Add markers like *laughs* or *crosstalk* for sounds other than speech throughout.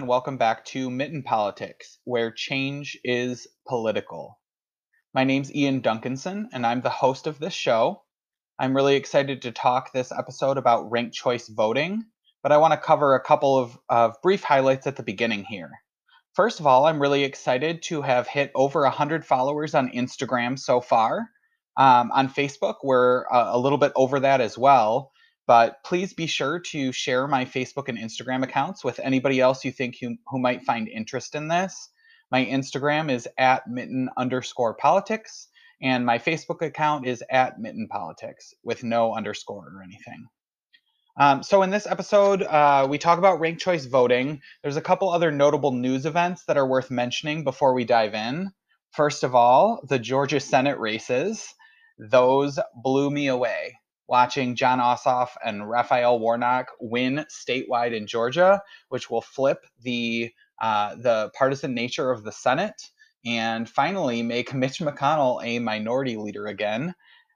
and welcome back to Mitten Politics, where change is political. My name's Ian Duncanson, and I'm the host of this show. I'm really excited to talk this episode about ranked choice voting, but I want to cover a couple of, of brief highlights at the beginning here. First of all, I'm really excited to have hit over 100 followers on Instagram so far. Um, on Facebook, we're uh, a little bit over that as well. But please be sure to share my Facebook and Instagram accounts with anybody else you think who, who might find interest in this. My Instagram is at mitten underscore politics, and my Facebook account is at mitten politics with no underscore or anything. Um, so in this episode, uh, we talk about ranked choice voting. There's a couple other notable news events that are worth mentioning before we dive in. First of all, the Georgia Senate races. Those blew me away watching Jon Ossoff and Raphael Warnock win statewide in Georgia, which will flip the uh, the partisan nature of the Senate and finally make *laughs* Mitch McConnell a minority leader again.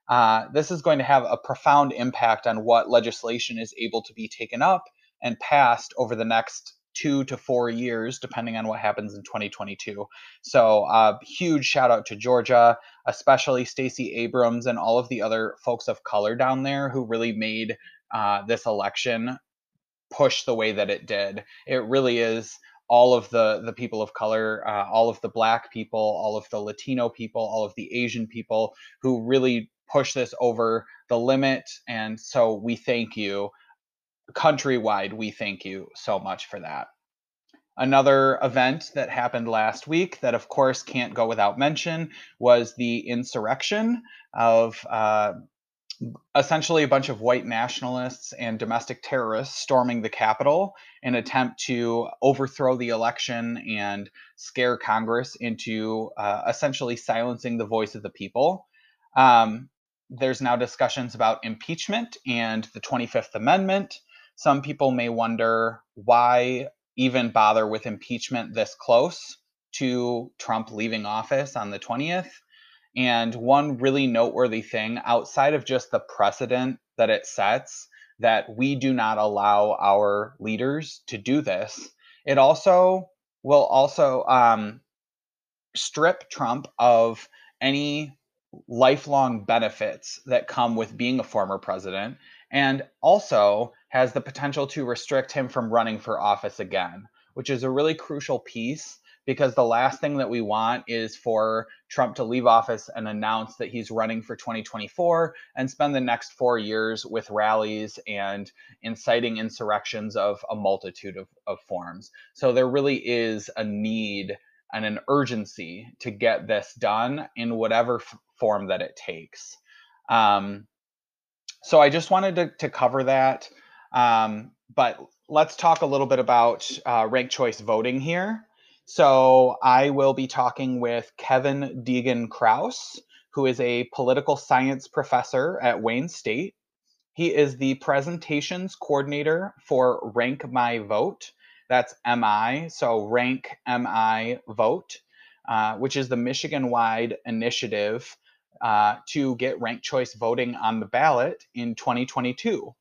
Uh, this is going to have a profound impact on what legislation is able to be taken up and passed over the next two to four years, depending on what happens in 2022. So, uh, huge shout out to Georgia, especially Stacey Abrams and all of the other folks of color down there who really made uh, this election push the way that it did. It really is all of the the people of color, uh, all of the black people, all of the Latino people, all of the Asian people who really push this over the limit. And so we thank you countrywide, we thank you so much for that. Another event that happened last week that, of course, can't go without mention was the insurrection of uh, essentially a bunch of white nationalists and domestic terrorists storming the Capitol in attempt to overthrow the election and scare Congress into uh, essentially silencing the voice of the people. Um, there's now discussions about impeachment and the 25th Amendment. Some people may wonder why even bother with impeachment this close to Trump leaving office on the 20th. And one really noteworthy thing outside of just the precedent that it sets that we do not allow our leaders to do this, it also will also um, strip Trump of any lifelong benefits that come with being a former president and also has the potential to restrict him from running for office again, which is a really crucial piece because the last thing that we want is for Trump to leave office and announce that he's running for 2024 and spend the next four years with rallies and inciting insurrections of a multitude of, of forms. So there really is a need and an urgency to get this done in whatever f- form that it takes. Um, so I just wanted to, to cover that. Um, but let's talk a little bit about uh, ranked choice voting here. So I will be talking with Kevin Deegan-Krause, who is a political science professor at Wayne State. He is the presentations coordinator for Rank My Vote. That's MI, so Rank MI Vote, uh, which is the Michigan wide initiative uh, to get ranked choice voting on the ballot in 2022.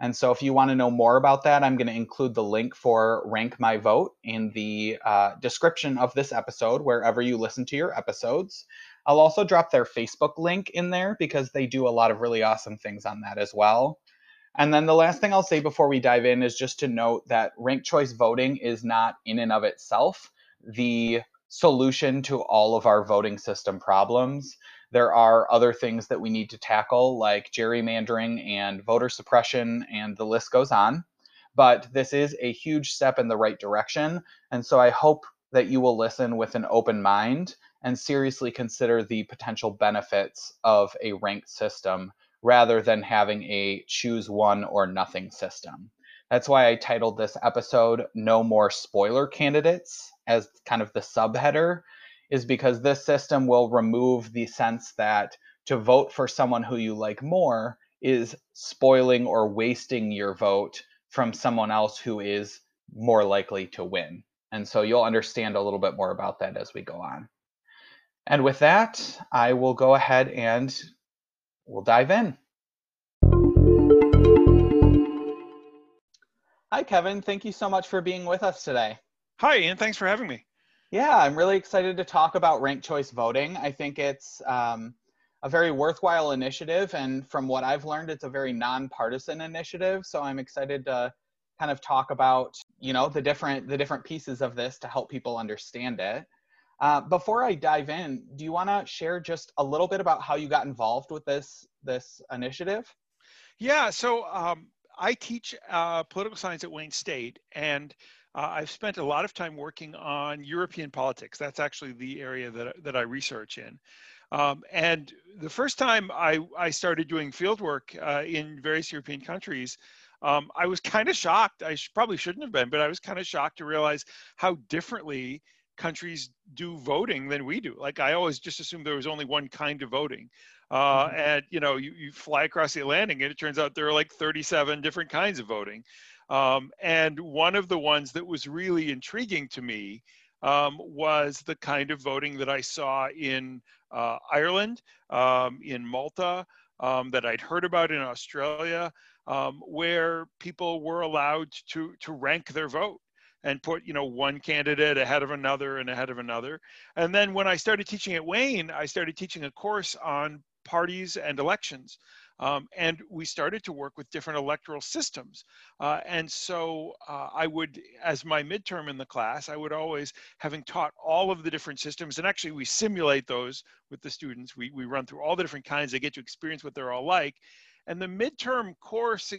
And so, if you want to know more about that, I'm going to include the link for Rank My Vote in the uh, description of this episode, wherever you listen to your episodes. I'll also drop their Facebook link in there because they do a lot of really awesome things on that as well. And then the last thing I'll say before we dive in is just to note that ranked choice voting is not in and of itself the solution to all of our voting system problems. There are other things that we need to tackle, like gerrymandering and voter suppression, and the list goes on. But this is a huge step in the right direction. And so I hope that you will listen with an open mind and seriously consider the potential benefits of a ranked system rather than having a choose one or nothing system. That's why I titled this episode No More Spoiler Candidates as kind of the subheader is because this system will remove the sense that to vote for someone who you like more is spoiling or wasting your vote from someone else who is more likely to win. And so you'll understand a little bit more about that as we go on. And with that, I will go ahead and we'll dive in. Hi, Kevin. Thank you so much for being with us today. Hi, Ian. Thanks for having me. Yeah, I'm really excited to talk about ranked choice voting. I think it's um, a very worthwhile initiative, and from what I've learned, it's a very nonpartisan initiative. So I'm excited to kind of talk about you know the different the different pieces of this to help people understand it. Uh, before I dive in, do you want to share just a little bit about how you got involved with this this initiative? Yeah, so um, I teach uh, political science at Wayne State, and uh, I've spent a lot of time working on European politics. That's actually the area that, that I research in. Um, and the first time I, I started doing field work uh, in various European countries, um, I was *laughs* kind of shocked. I sh- probably shouldn't have been, but I was kind of shocked to realize how differently countries do voting than we do. Like I always just assumed there was only one kind of voting. Uh, mm-hmm. And you know, you, you fly across the Atlantic, and it turns out there are like 37 different kinds of voting. Um, and one of the ones that was really intriguing to me um, was the kind of voting that I saw in uh, Ireland, um, in Malta, um, that I'd heard about in Australia, um, where people were allowed to to rank their vote and put you know one candidate ahead of another and ahead of another. And then when i started teaching at wayne i started teaching a course on parties and elections um, and we started to work with different electoral systems. Uh, and so uh, I would, as my midterm in the class, I would always, having taught all of the different systems, and actually we simulate those with the students, we, we run through all the different kinds, they get to experience what they're all like. And the midterm course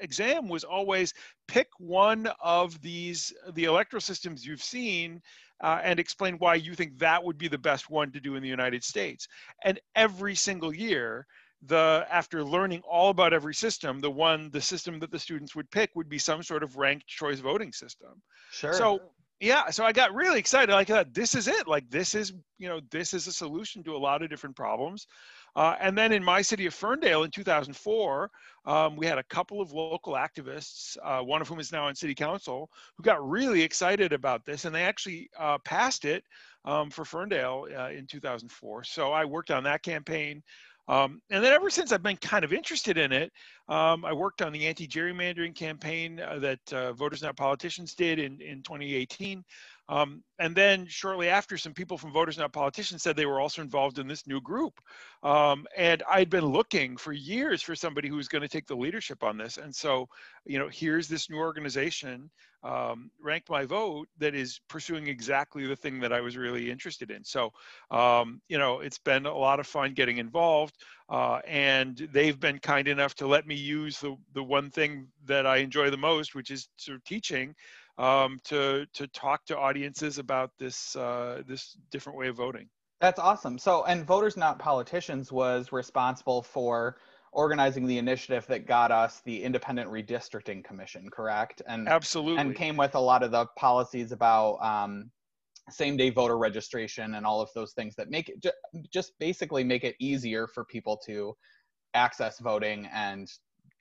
exam was always pick one of these, the electoral systems you've seen uh, and explain why you think that would be the best one to do in the United States. And every single year, the after learning all about every system, the one the system that the students would pick would be some sort of ranked choice voting system. Sure. So yeah, so I got really excited. Like this is it. Like this is you know this is a solution to a lot of different problems. Uh, and then in my city of Ferndale in 2004, um, we had a couple of local activists, uh, one of whom is now on city council, who got really excited about this, and they actually uh, passed it um, for Ferndale uh, in 2004. So I worked on that campaign. Um, and then ever since I've been kind of interested in it, um, I worked on the anti-gerrymandering campaign uh, that uh, Voters Not Politicians did in, in 2018. Um, and then shortly after, some people from Voters Not Politicians said they were also involved in this new group. Um, and I'd been looking for years for somebody who was going to take the leadership on this. And so, you know, here's this new organization, um, Rank My Vote, that is pursuing exactly the thing that I was really interested in. So, um, you know, it's been a lot of fun getting involved. Uh, and they've been kind enough to let me use the, the one thing that I enjoy the most, which is sort of teaching um, to to talk to audiences about this uh, this different way of voting. That's awesome. So, and Voters Not Politicians was responsible for organizing the initiative that got us the Independent Redistricting Commission, correct? And absolutely, and came with a lot of the policies about um, same day voter registration and all of those things that make it just basically make it easier for people to access voting and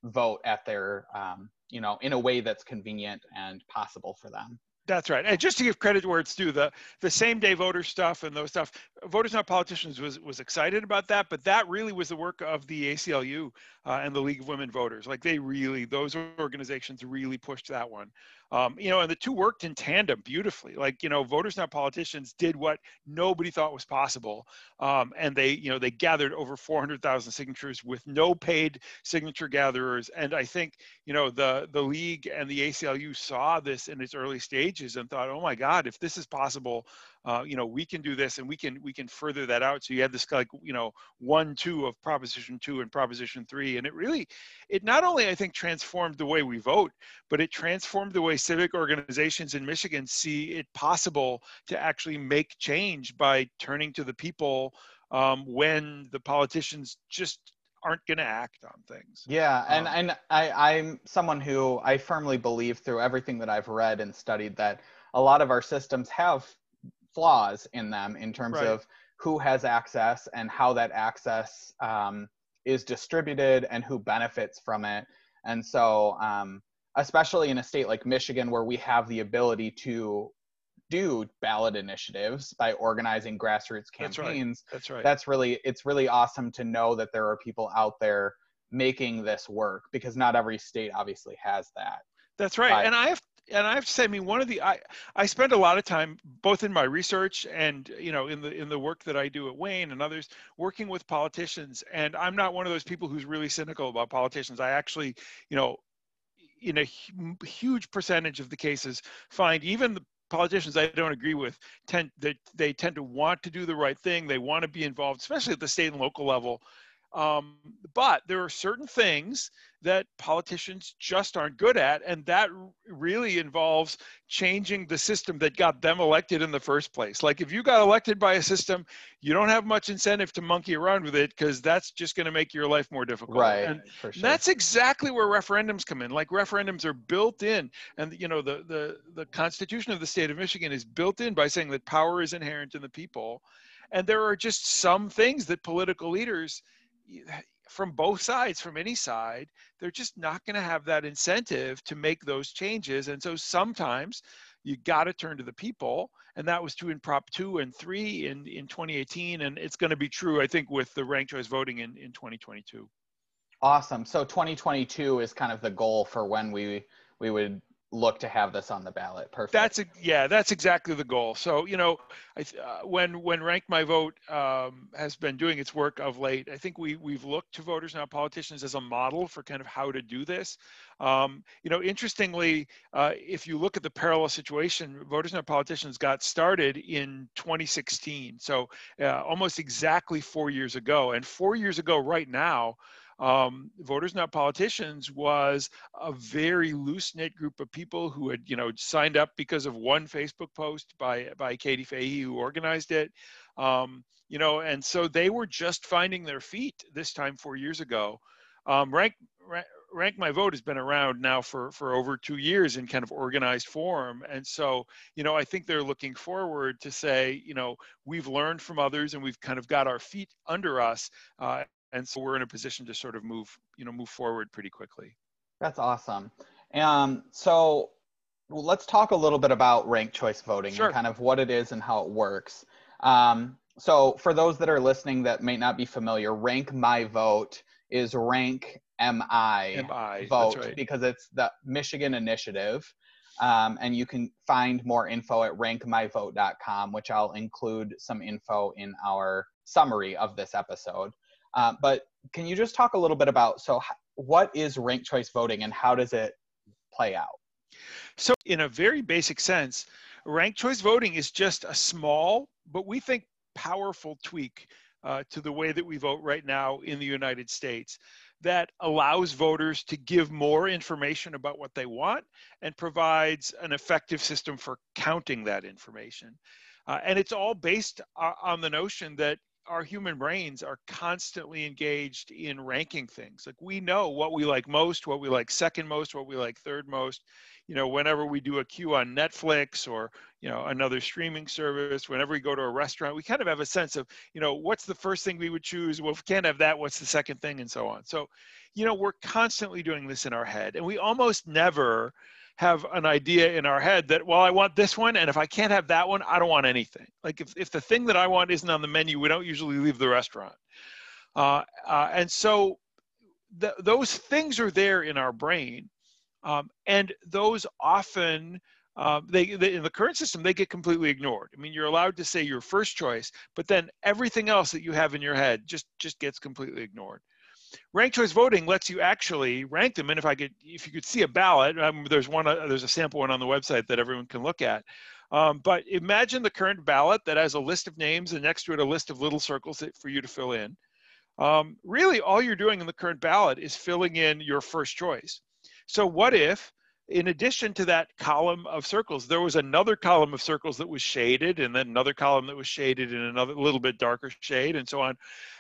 vote at their um, you know in a way that's convenient and possible for them that's right. And just to give credit where it's due, the the same day voter stuff and those stuff, Voters Not Politicians was was excited about that, but that really was the work of the ACLU uh, and the League of Women Voters. Like they really, those organizations really pushed that one. Um, you know, and the two worked in tandem beautifully. Like, you know, Voters Not Politicians did what nobody thought was possible. Um, and they, you know, they gathered over 400,000 signatures with no paid signature gatherers. And I think, you know, the, the league and the ACLU saw this in its early stages and thought, oh my God, if this is possible, uh, you know, we can do this and we can we can further that out. So you have this like you know one two of Proposition two and Proposition three, and it really it not only I think transformed the way we vote, but it transformed the way civic organizations in Michigan see it possible to actually make change by turning to the people um, when the politicians just aren't going to act on things. Yeah, and um, and I I'm someone who I firmly believe through everything that I've read and studied that a lot of our systems have flaws in them in terms right. of who has access and how that access um, is distributed and who benefits from it. And so, um, especially in a state like Michigan, where we have the ability to do ballot initiatives by organizing grassroots campaigns, that's right. That's, right. that's really it's really awesome to know that there are people out there making this work because not every state obviously has that. That's right. And I have and I have to say, I mean, one of the I I spend a lot of time both in my research and you know in the in the work that I do at Wayne and others working with politicians. And I'm not one of those people who's really cynical about politicians. I actually, you know, in a huge percentage of the cases, find even the politicians I don't agree with tend that they, they tend to want to do the right thing. They want to be involved, especially at the state and local level. Um, but there are certain things that politicians just aren't good at, and that really involves changing the system that got them elected in the first place. Like if you got elected by a system, you don't have much incentive to monkey around with it because that's just going to make your life more difficult. Right. And for sure. that's exactly where referendums come in. Like referendums are built in, and you know the the the Constitution of the state of Michigan is built in by saying that power is inherent in the people, and there are just some things that political leaders from both sides, from any side, they're just not going to have that incentive to make those changes. And so sometimes you got to turn to the people. And that was true in Prop 2 and 3 in, in 2018. And it's going to be true, I think, with the ranked choice voting in, in 2022. Awesome. So 2022 is kind of the goal for when we we would look to have this on the ballot. Perfect. That's a, yeah, that's exactly the goal. So you know, I, uh, when when Rank My Vote um, has been doing its work of late, I think we we've looked to voters not politicians as a model for kind of how to do this. Um, you know, interestingly, uh, if you look at the parallel situation, voters not politicians got started in 2016, so uh, almost exactly four years ago. And four years ago, right now um, voters not politicians was a very loose knit group of people who had you know signed up because of one facebook post by by katie fahey who organized it. Um, you know and so they were just finding their feet this time four years ago. Um, rank, rank rank my vote has been around now for for over two years in kind of organized form. And so you know i think they're looking forward to say you know we've learned from others and we've kind of got our feet under us uh, and so we're in a position to sort of move you know move forward pretty quickly. That's awesome. Um, so let's talk a little bit about ranked choice voting sure. and kind of what it is and how it works. Um, so for those that are listening that may not be familiar rank my vote is rank mi, MI vote right. because it's the michigan initiative. Um, and you can find more info at rankmyvote.com which i'll include some info in our summary of this episode uh, but can you just talk a little bit about so what is ranked choice voting and how does it play out? So, in a very basic sense, ranked choice voting is just a small, but we think powerful tweak uh, to the way that we vote right now in the United States that allows voters to give more information about what they want and provides an effective system for counting that information. Uh, and it's all based uh, on the notion that our human brains are constantly engaged in ranking things. Like we know what we like most, what we like second most, what we like third most. You know, whenever we do a queue on Netflix or, you know, another streaming service, whenever we go to a restaurant, we kind of have a sense of, you know, what's the first thing we would choose? Well, if we can't have that, what's the second thing? And so on. So, you know, we're constantly doing this in our head and we almost never have an idea in our head that well i want this one and if i can't have that one i don't want anything. Like if, if the thing that i want isn't on the menu we don't usually leave the restaurant. Uh, uh, and so th- those things are there in our brain um, and those often uh, they, they, in the current system they get completely ignored. I mean you're allowed to say your first choice but then everything else that you have in your head just just gets completely ignored ranked choice voting lets you actually rank them and if i could if you could see a ballot um, there's one uh, there's a sample one on the website that everyone can look at. Um, but imagine the current ballot that has a list of names and next to it a list of little circles that, for you to fill in. Um, really all you're doing in the current ballot is filling in your first choice. So what if in addition to that column of circles, there was another column of circles that was shaded, and then another column that was shaded in another little bit darker shade, and so on.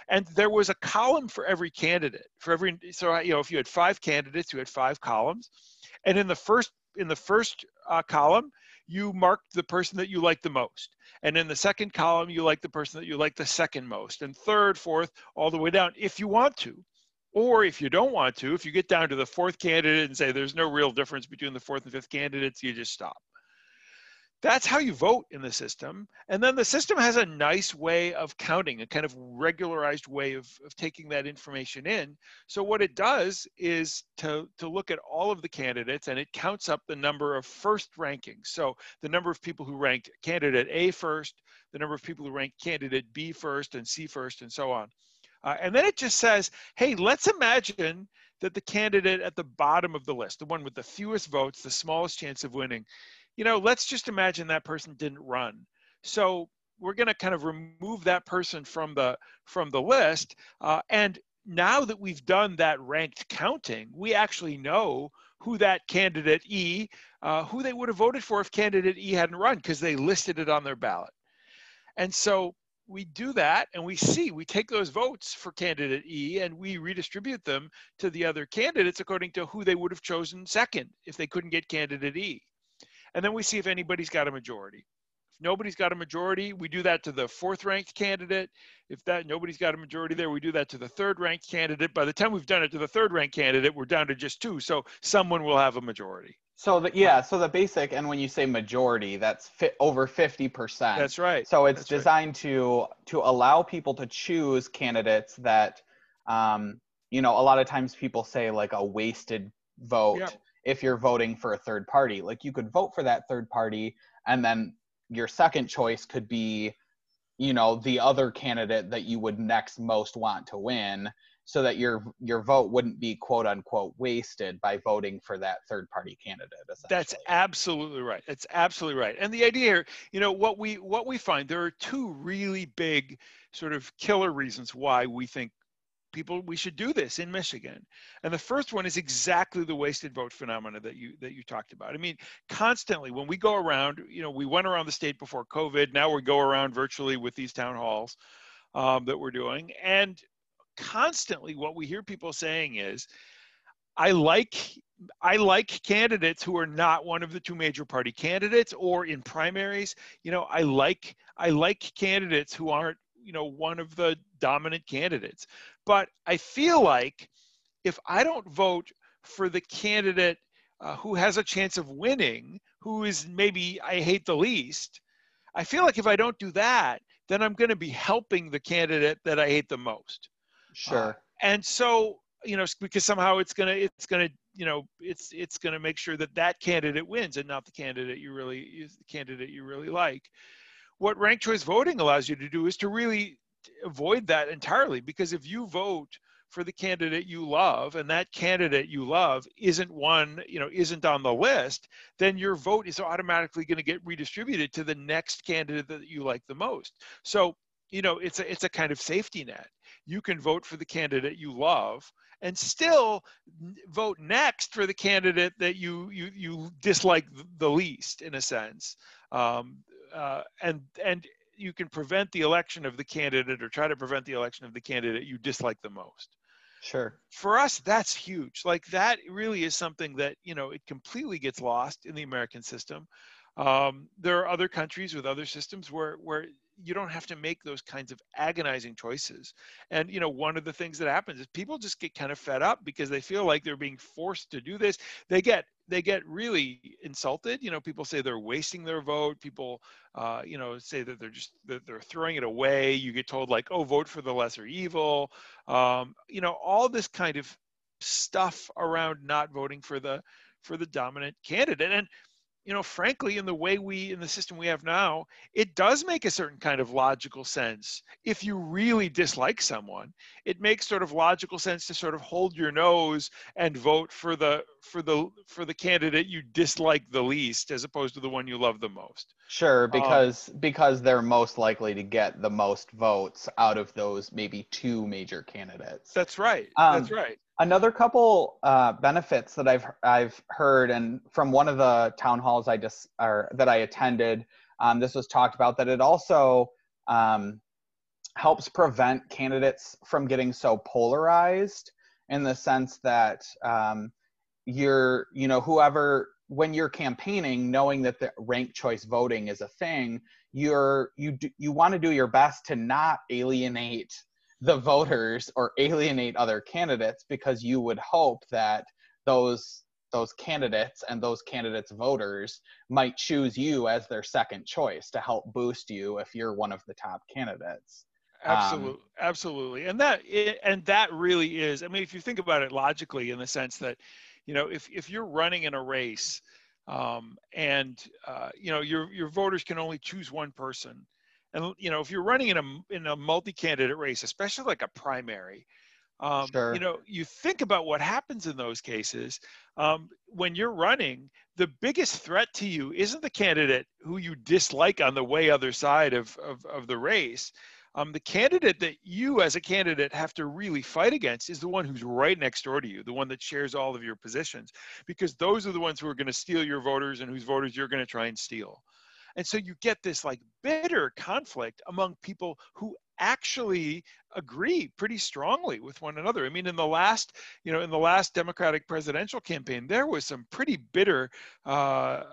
And there was a column for every candidate. For every, so you know, if you had five candidates, you had five columns, and in the first in the first uh, column, you marked the person that you liked the most. And in the second column, you like the person that you like the second most. And third, fourth, all the way down, if you want to. Or if you don't want to, if you get down to the fourth candidate and say there's no real difference between the fourth and fifth candidates, you just stop. that's how you vote in the system. And then the system has a nice way of counting, a kind of regularized way of, of taking that information in. So what it does is to, to look at all of the candidates and it counts up the number of first rankings. So the number of people who ranked candidate A first, the number of people who ranked candidate B first and C first and so on. Uh, and then it just says, hey, let's imagine that the candidate at the bottom of the list, the one with the fewest votes, the smallest chance of winning, you know, let's just imagine that person didn't run. So we're going to kind of remove that person from the from the list. Uh, and now that we've done that ranked counting, we actually know who that candidate E, uh, who they would have voted for if candidate E hadn't run because they listed it on their ballot. And so we do that and we see, we take those votes for candidate E and we redistribute them to the other candidates according to who they would have chosen second if they couldn't get candidate E and then we see if anybody's got a majority. If nobody's got a majority, we do that to the fourth ranked candidate. If that nobody's got a majority there, we do that to the third ranked candidate. By the time we've done it to the third ranked candidate, we're down to just two. So someone will have a majority. So the, yeah, so the basic, and when you say majority, that's fit over fifty percent. That's right. So it's That's designed right. to to allow people to choose candidates that, um, you know, a lot of times people say like a wasted vote. Yeah if you're voting for a third party. Like you could vote for that third party, and then your second choice could be, you know, the other candidate that you would next most want to win, so that your your vote wouldn't be quote unquote wasted by voting for that third party candidate. That's absolutely right. That's absolutely right. And the idea here, you know, what we what we find there are two really big sort of killer reasons why we think people we should do this in michigan. And the first one is exactly the wasted vote phenomena that you that you talked about. I mean constantly when we go around you know we went around the state before covid. Now we go around virtually with these town halls um, that we're doing. And constantly what we hear people saying is i like I like candidates who are not one of the two major party candidates or in primaries. You know, I like I like candidates who aren't you know one of the dominant candidates but i feel like if i don't vote for the candidate uh, who has a chance of winning who is maybe i hate the least i feel like if i don't do that then i'm going to be helping the candidate that i hate the most. Sure. Uh, and so you know because somehow it's going to it's going to you know it's it's going to make sure that that candidate wins and not the candidate you really is the candidate you really like. What ranked choice voting allows you to do is to really avoid that entirely because if you vote for the candidate you love and that candidate you love isn't one you know isn't on the list then your vote is automatically going to get redistributed to the next candidate that you like the most. So you know it's a it's a kind of safety net. You can vote for the candidate you love and still vote next for the candidate that you you you dislike the least in a sense. Um, uh, and and you can prevent the election of the candidate or try to prevent the election of the candidate you dislike the most. Sure. For us, that's huge. Like that really is something that you know it completely gets lost in the American system. Um, there are other countries with other systems where where you don't have to make those kinds of agonizing choices. And you know, one of the things that happens is people just get kind of fed up because they feel like they're being forced to do this. They get they get really insulted. You know, people say they're wasting their vote. People, uh, you know, say that they're just that they're throwing it away. You get told like, oh, vote for the lesser evil. Um, you know, all this kind of stuff around not voting for the for the dominant candidate. And you know, frankly, in the way we, in the system we have now, it does make a certain kind of logical sense. If you really dislike someone, it makes sort of logical sense to sort of hold your nose and vote for the for the for the candidate you dislike the least, as opposed to the one you love the most. Sure, um, because um, because they're most likely to get the most votes out of those maybe two major candidates. That's right. Um, that's right. Another couple uh, benefits that I've I've heard, and from one of the town halls I just or that I attended, um, this was talked about that it also um, helps prevent candidates from getting so polarized in the sense that um, you're you know whoever when you're campaigning, knowing that the ranked choice voting is a thing, you're you do, you want to do your best to not alienate the voters or alienate other candidates because you would hope that those those candidates and those candidates voters might choose you as their second choice to help boost you if you're one of the top candidates. Absolutely um, absolutely. And that and that really is i mean if you think about it logically in the sense that you know if if you're running in a race um, and uh, you know your your voters can only choose one person and you know if you're running in a in a multi-candidate race especially like a primary um, sure. you know you think about what happens in those cases um, when you're running the biggest threat to you isn't the candidate who you dislike on the way other side of, of, of the race um, the candidate that you as a candidate have to really fight against is the one who's right next door to you the one that shares all of your positions because those are the ones who are going to steal your voters and whose voters you're going to try and steal. And so you get this like bitter conflict among people who actually agree pretty strongly with one another. I mean, in the last, you know, in the last Democratic presidential campaign, there was some pretty bitter uh,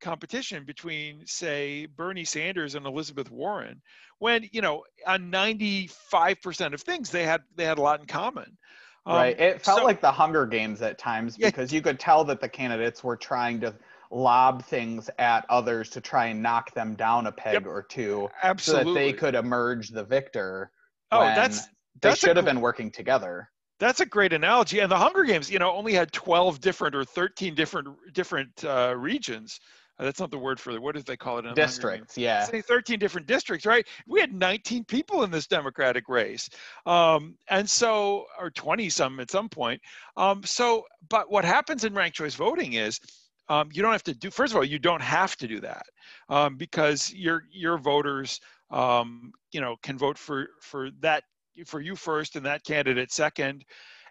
competition between, say, Bernie Sanders and Elizabeth Warren, when you know, on 95% of things, they had they had a lot in common. Um, right. It felt so, like the Hunger Games at times because yeah, you could tell that the candidates were trying to lob things at others to try and knock them down a peg yep, or two absolutely. so that they could emerge the victor oh that's they should have been working together that's a great analogy and the hunger games you know only had 12 different or 13 different different uh, regions uh, that's not the word for it. What do they call it? districts, yeah. Say 13 different districts, right? We had 19 people in this Democratic race. Um, and so, or 20 some at some point. Um, so, but what happens in ranked choice voting is um, you don't have to do first of all you don't have to do that um, because your your voters um, you know can vote for for that for you first and that candidate second.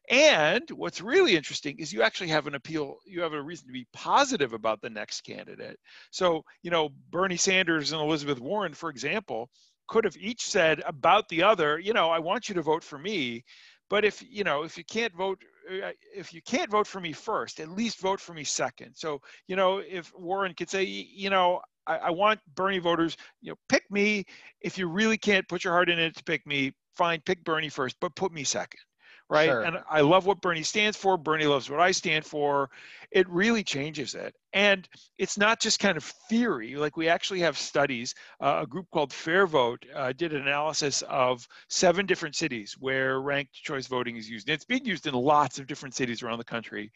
And what's really interesting is you actually have an appeal you have a reason to be positive about the next candidate. So you know bernie sanders and elizabeth warren for example could have each said about the other you know i want you to vote for me but if you know if you can't vote Uh, if you can't vote for me first, at least vote for me second. So, you know, if Warren could say, you know, I, I, want Bernie voters, you know, pick me. If you really can't put your heart in it to pick me, fine, pick Bernie first, but put me second right? Sure. And I love what Bernie stands for. Bernie loves what I stand for. It really changes it. And it's not just kind of theory. Like we actually have studies. Uh, a group called FairVote uh, did an analysis of seven different cities where ranked choice voting is used. And it's being used in lots of different cities around the country.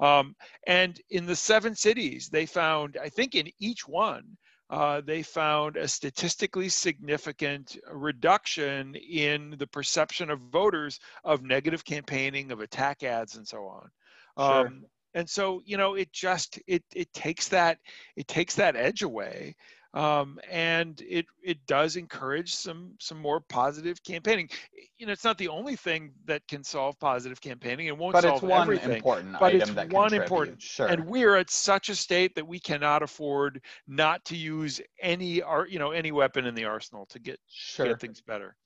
Um, and in the seven cities, they found, I think in each one, uh, they found a statistically significant reduction in the perception of voters of negative campaigning, of attack ads, and so on. Sure. Um, and so, you know, it just it it takes that it takes that edge away um, and it it does encourage some some more positive campaigning. You know, it's not the only thing that can solve positive campaigning. It won't but solve it's one important but it's one important. Sure. And we're at such a state that we cannot afford not to use any art, you know, any weapon in the arsenal to get sure. get things better.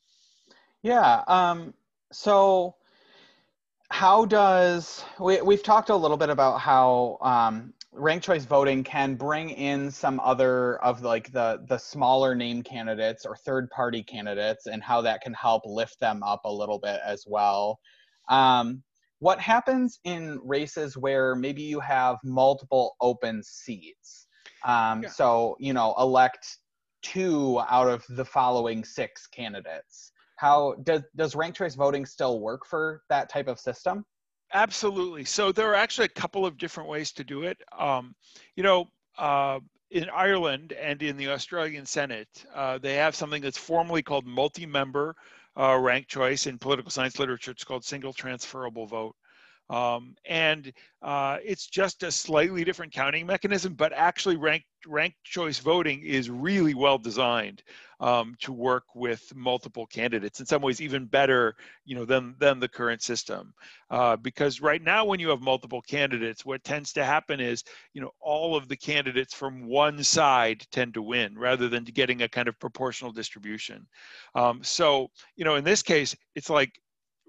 Yeah. Um, so how does we, we've talked a little bit about how um, ranked choice voting can bring in some other of like the the smaller name candidates or third party candidates and how that can help lift them up a little bit as well. Um, what happens in races where maybe you have multiple open seats? Um, yeah. so you know elect two out of the following six candidates. How does does ranked choice voting still work for that type of system Absolutely. So there are actually a couple of different ways to do it. Um, you know, uh, in Ireland and in the Australian Senate, uh, they have something that's formally called multi-member uh, ranked choice. In political science literature, it's called single transferable vote. Um, and uh, it's just a slightly different counting mechanism, but actually ranked ranked choice voting is really well designed um, to work with multiple candidates. In some ways, even better, you know, than than the current system. Uh, because right now, when you have multiple candidates, what tends to happen is, you know, all of the candidates from one side tend to win, rather than getting a kind of proportional distribution. Um, so, you know, in this case, it's like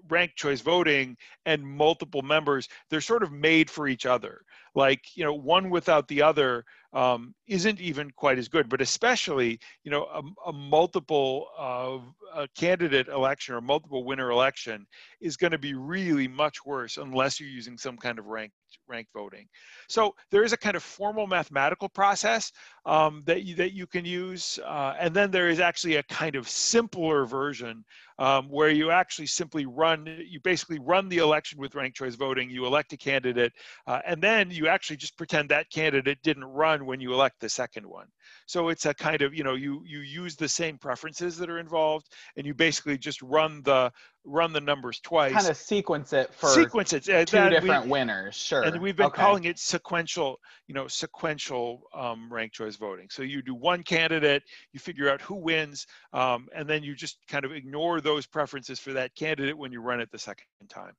ranked choice voting and multiple members they're sort of made for each other. Like you know one without the other um, isn't even quite as good but especially you know a, a multiple uh, a candidate election or multiple winner election is going to be really much worse unless you're using some kind of ranked ranked voting. So there is a kind of formal mathematical process um, that you that you can use, uh, and then there is actually a kind of simpler version um, where you actually simply run. You basically run the election with ranked choice voting. You elect a candidate, uh, and then you actually just pretend that candidate didn't run when you elect the second one. So it's a kind of you know you you use the same preferences that are involved, and you basically just run the run the numbers twice. Kind of sequence it for sequence it. Uh, two different we, winners, sure. And we've been okay. calling it sequential, you know, sequential um, ranked choice voting. So you do one candidate, you figure out who wins, um, and then you just kind of ignore those preferences for that candidate when you run it the second time.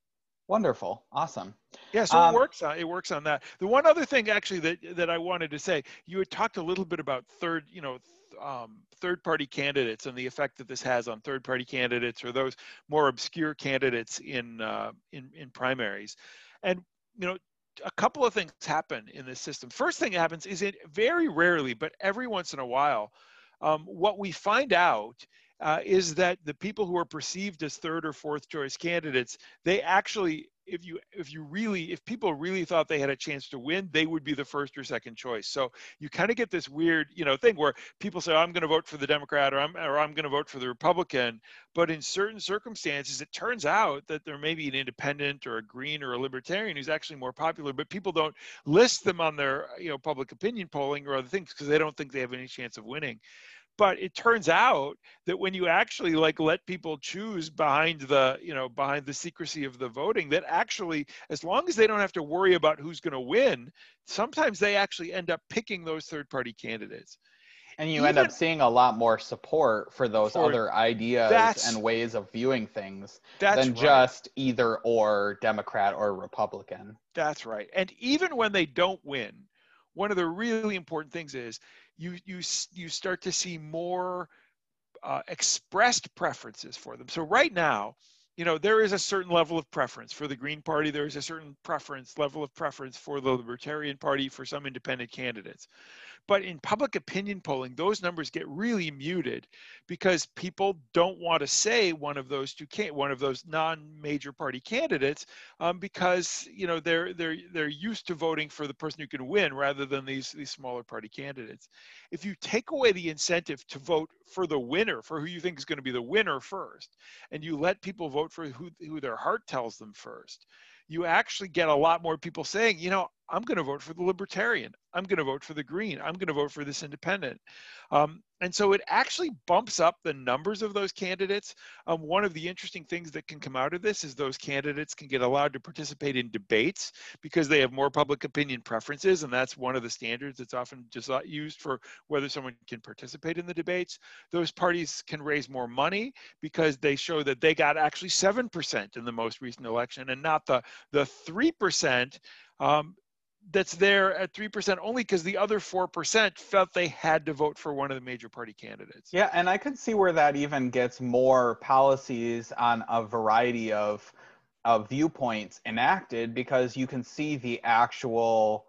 Wonderful, awesome. Yeah, so um, it works. On, it works on that. The one other thing, actually, that that I wanted to say, you had talked a little bit about third, you know, um, third-party candidates and the effect that this has on third-party candidates or those more obscure candidates in uh, in in primaries, and you know. A couple of things happen in this system. First thing that happens is it very rarely, but every once in a while, um, what we find out uh, is that the people who are perceived as third or fourth choice candidates, they actually if you if you really if people really thought they had a chance to win they would be the first or second choice. So you kind of get this weird you know thing where people say i'm going to vote for the democrat or i'm or i'm going to vote for the republican. But in certain circumstances it turns out that there may be an independent or a green or a libertarian who's actually more popular but people don't list them on their you know public opinion polling or other things because they don't think they have any chance of winning but it turns out that when you actually like let people choose behind the you know behind the secrecy of the voting that actually as long as they don't have to worry about who's going to win sometimes they actually end up picking those third party candidates. And you Even, end up seeing a lot more support for those for, other ideas and ways of viewing things than right. just either or democrat or republican. That's right. And even when they don't win one of the really important things is you you you start to see more uh, expressed preferences for them. So right now, you know, there is a certain level of preference for the Green Party. There is a certain preference level of preference for the Libertarian Party for some independent candidates. But in public opinion polling, those numbers get really muted because people don't want to say one of those two can one of those non-major party candidates um, because you know they're they're they're used to voting for the person who can win rather than these these smaller party candidates. If you take away the incentive to vote for the winner, for who you think is going to be the winner first, and you let people vote for who who their heart tells them first, you actually get a lot more people saying, you know, I'm going to vote for the libertarian. I'm going to vote for the green. I'm going to vote for this independent. Um, and so it actually bumps up the numbers of those candidates. Um, one of the interesting things that can come out of this is those candidates can get allowed to participate in debates because they have more public opinion preferences. And that's one of the standards that's often just used for whether someone can participate in the debates. Those parties can raise more money because they show that they got actually 7% in the most recent election and not the, the 3% um, that's there at 3% only because the other 4% felt they had to vote for one of the major party candidates. Yeah, and I could see where that even gets more policies on a variety of, of viewpoints enacted because you can see the actual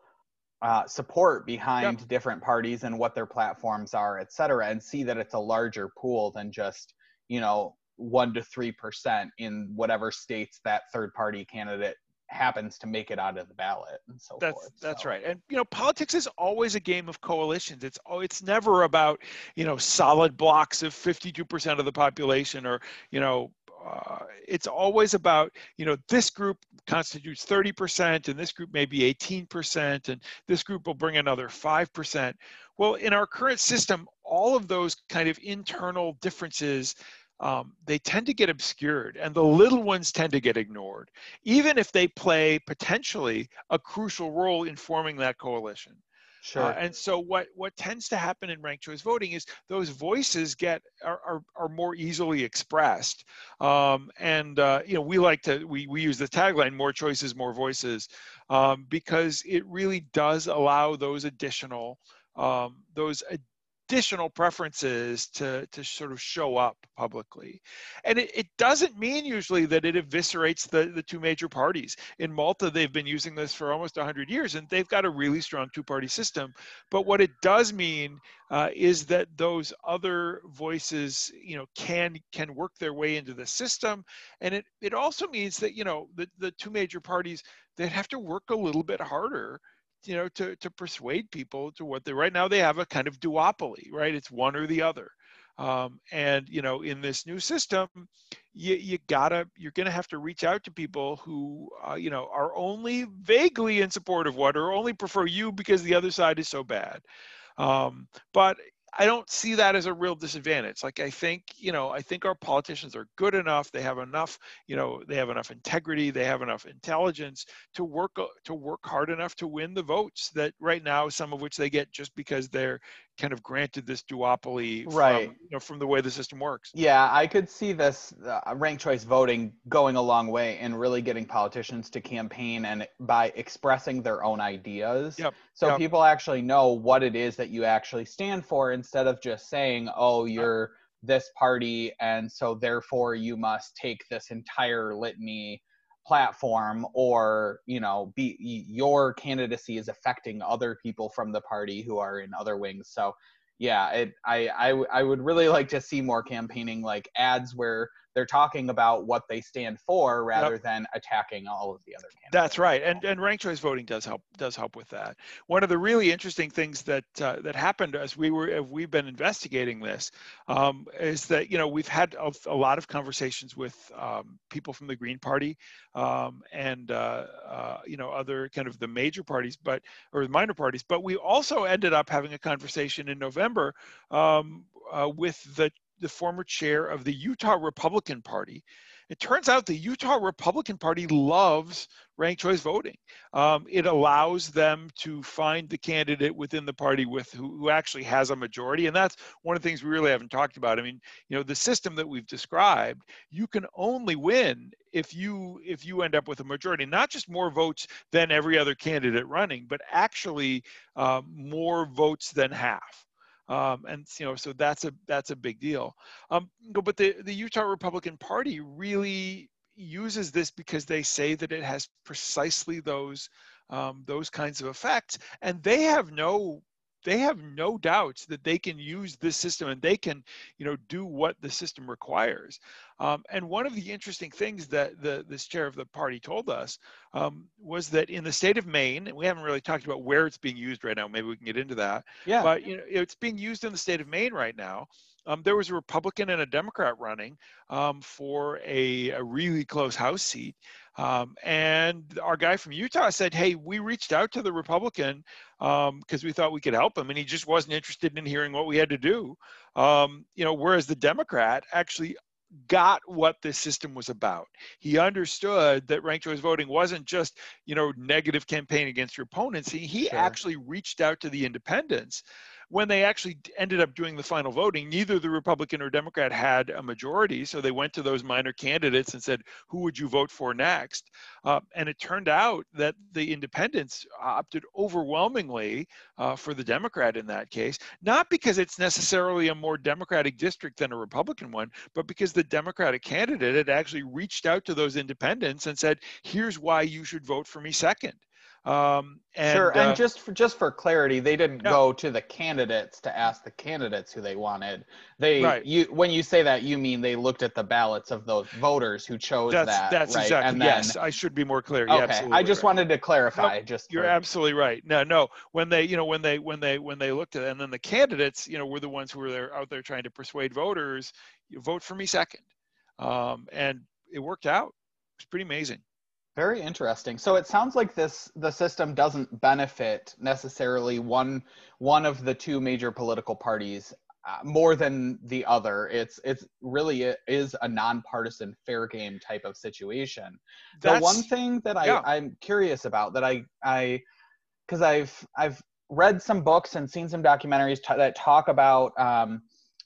uh, support behind yep. different parties and what their platforms are, et cetera, and see that it's a larger pool than just, you know, one to three percent in whatever states that third party candidate happens to make it out of the ballot and so that's, forth. That's so. right. And you know, politics is always a game of coalitions. It's oh, it's never about you know solid blocks of 52% of the population or you know. Uh, it's always about you know this group constitutes 30% and this group may be 18% and this group will bring another 5% well in our current system all of those kind of internal differences um, they tend to get obscured and the little ones tend to get ignored, even if they play potentially a crucial role in forming that coalition. Uh, sure. Uh, and so what, what tends to happen in ranked choice voting is those voices get are, are, are more easily expressed. Um, and uh, you know we like to we, we use the tagline more choices more voices um, because it really does allow those additional um, those additional preferences to, to sort of show up publicly. And it, it doesn't mean usually that it eviscerates the, the two major parties. In Malta, they've been using this for almost 100 years and they've got a really strong two party system. But what it does mean uh, is that those other voices, you know, can can work their way into the system. And it, it also means that, you know, the, the two major parties, they'd have to work a little bit harder you know to to persuade people to what they right now they have a kind of duopoly right? It's one or the other. Um, and you know in this new system you, you gotta you're gonna have to reach out to people who uh, you know are only vaguely in support of what or only prefer you because the other side is so bad. Um, but I don't see that as a real disadvantage. Like I think, you know, I think our politicians are good enough. They have enough, you know, they have enough integrity. They have enough intelligence to work uh, to work hard enough to win the votes that right now, some of which they get just because they're kind of granted this duopoly right. from, you know, from the way the system works. Yeah, I could see this uh, ranked choice voting going a long way in really getting politicians to campaign and by expressing their own ideas. Yep. So yep. people actually know what it is that you actually stand for instead of just saying, "Oh, you're this party and so therefore you must take this entire litany platform or you know be your candidacy is affecting other people from the party who are in other wings. So yeah it i i, I would really like to see more campaigning like ads where they're talking about what they stand for rather yep. than attacking all of the other candidates. That's right, and and ranked choice voting does help does help with that. One of the really interesting things that uh, that happened as we were as we've been investigating this um, is that you know we've had a, a lot of conversations with um, people from the Green Party um, and uh, uh, you know other kind of the major parties, but or the minor parties, but we also ended up having a conversation in November um, uh, with the the former chair of the Utah Republican Party. It turns out the Utah Republican Party loves ranked choice voting. Um, it allows them to find the candidate within the party with who, who, actually has a majority, and that's one of the things we really haven't talked about. I mean, you know, the system that we've described, you can only win if you if you end up with a majority, not just more votes than every other candidate running, but actually uh, more votes than half. Um, and you know, so that's a that's a big deal. Um, but the the Utah Republican Party really uses this because they say that it has precisely those um, those kinds of effects, and they have no they have no doubts that they can use this system and they can you know do what the system requires um, and one of the interesting things that the this chair of the party told us um, was that in the state of maine and we haven't really talked about where it's being used right now maybe we can get into that yeah but you know it's being used in the state of maine right now um, there was a Republican and a Democrat running um, for a, a, really close House seat. Um, and our guy from Utah said, Hey, we reached out to the Republican because um, we thought we could help him, and he just wasn't interested in hearing what we had to do. Um, you know, whereas the Democrat actually got what this system was about. He understood that ranked choice voting wasn't just, you know, negative campaign against your opponents. He, he sure. actually reached out to the independents when they actually ended up doing the final voting, neither the Republican or Democrat had a majority. So they went to those minor candidates and said, who would you vote for next? Uh, and it turned out that the independents opted overwhelmingly uh, for the Democrat in that case, not because it's necessarily a more Democratic district than a Republican one, but because the Democratic candidate had actually reached out to those independents and said, here's why you should vote for me second. Um, and, sure, and uh, just for just for clarity, they didn't no. go to the candidates to ask the candidates who they wanted. They right. you when you say that, you mean they looked at the ballots of those voters who chose that's, that. That's right? exactly. And then, yes, I should be more clear. Okay, I just right. wanted to clarify. Just you're for... absolutely right. No, no. When they, you know, when they, when they, when they looked at it, and then the candidates, you know, were the ones who were there out there trying to persuade voters, vote for me second, um, and it worked out. It's pretty amazing. Very interesting. So it sounds like this the system doesn't benefit necessarily one one of the two major political parties uh, more than the other. It's it's really it is a nonpartisan fair game type of situation. That's, the one thing that I yeah. I'm curious about that I I because I've I've read some books and seen some documentaries t- that talk about um,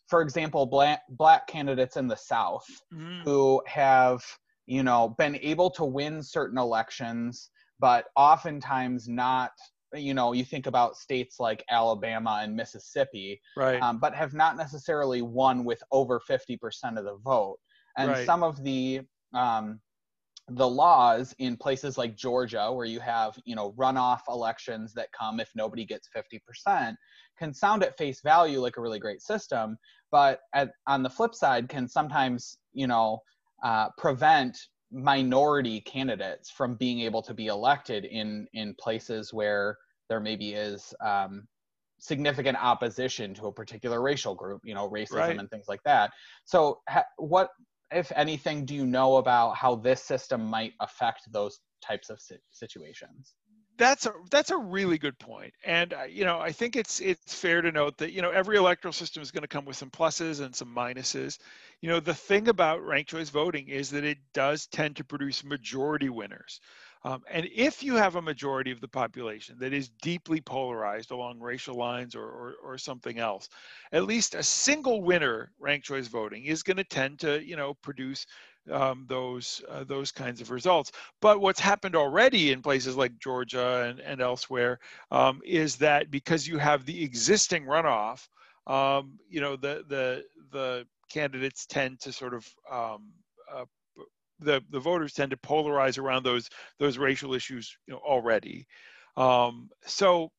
for example black black candidates in the South mm. who have you know, been able to win certain elections, but oftentimes not you know you think about states like alabama and mississippi right um, but have not necessarily won with over 50% of the vote and Right. some of the um, the laws in places like georgia where you have you know runoff elections that come if nobody gets 50% can sound at face value like a really great system but at, on the flip side can sometimes you know uh, prevent minority candidates from being able to be elected in in places where there maybe is um, significant opposition to a particular racial group you know racism Right. and things like that so ha- what if anything do you know about how this system might affect those types of si- situations that's a that's a really good point and uh, you know i think it's it's fair to note that you know every electoral system is going to come with some pluses and some minuses. You know the thing about ranked choice voting is that it does tend to produce majority winners um, and if you have a majority of the population that is deeply polarized along racial lines or, or, or something else at least a single winner ranked choice voting is going to tend to you know produce um, those uh, those kinds of results but what's happened already in places like Georgia and, and elsewhere um, is that because you have the existing runoff, um, you know, the the the candidates tend to sort of um, uh, the the voters tend to polarize around those those racial issues you know, already. Um, so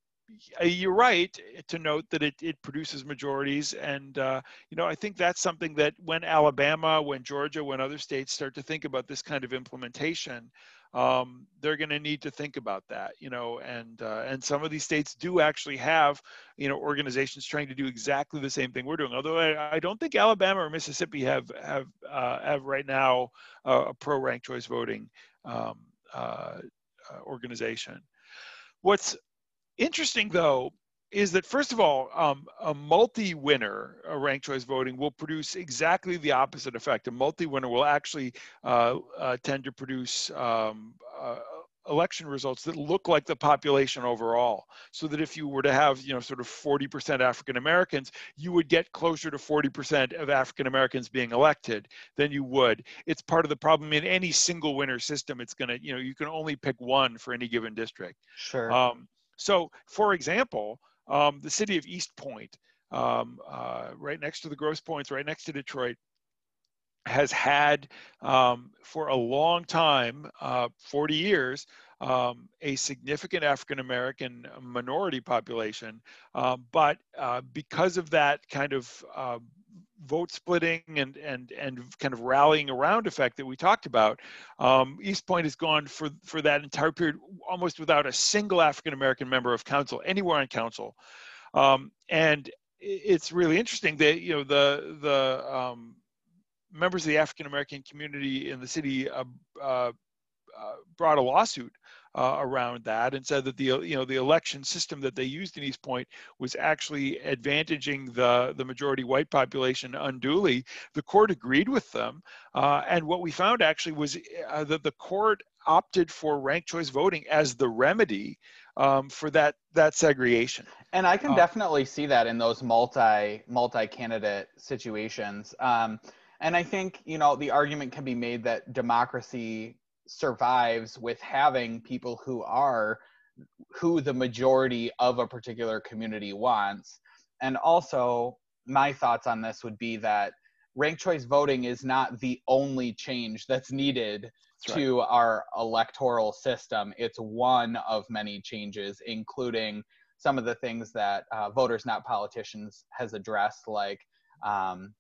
you're right to note that it, it produces majorities and uh, you know i think that's something that when alabama when georgia when other states start to think about this kind of implementation um, they're going to need to think about that you know and uh, and some of these states do actually have you know organizations trying to do exactly the same thing we're doing although i, I don't think alabama or mississippi have have uh, have right now uh, a pro ranked choice voting um, uh, uh, organization. What's interesting though is that first of all um, a multi-winner uh, ranked choice voting will produce exactly the opposite effect. A multi-winner will actually uh, uh, tend to produce um, uh, election results that look like the population overall. So that if you were to have you know sort of 40% african americans you would get closer to 40% of african americans being elected than you would. It's part of the problem in any single winner system. It's going to you know you can only pick one for any given district. Sure. Um, so, for example, um, the city of Eastpointe, um, uh, right next to the Grosse Pointes, right next to Detroit, has had um, for a long time, uh, 40 years, um, a significant African American minority population. Um, but uh, because of that kind of uh, vote splitting and and and kind of rallying around effect that we talked about, um, Eastpointe has gone for for that entire period almost without a single African American member of council anywhere on council, um, and it's really interesting that you know the the um, members of the African American community in the city uh, uh, uh, brought a lawsuit uh, around that and said that the you know the election system that they used in Eastpointe was actually advantaging the the majority white population unduly. The court agreed with them, uh, and what we found actually was uh, that the court opted for ranked choice voting as the remedy um, for that that segregation. and i can Uh, definitely see that in those multi multi candidate situations um, and i think you know the argument can be made that democracy survives with having people who are who the majority of a particular community wants and also my thoughts on this would be that ranked choice voting is not the only change that's needed That's right. to our electoral system. It's one of many changes, including some of the things that uh, voters, not politicians, has addressed, like um,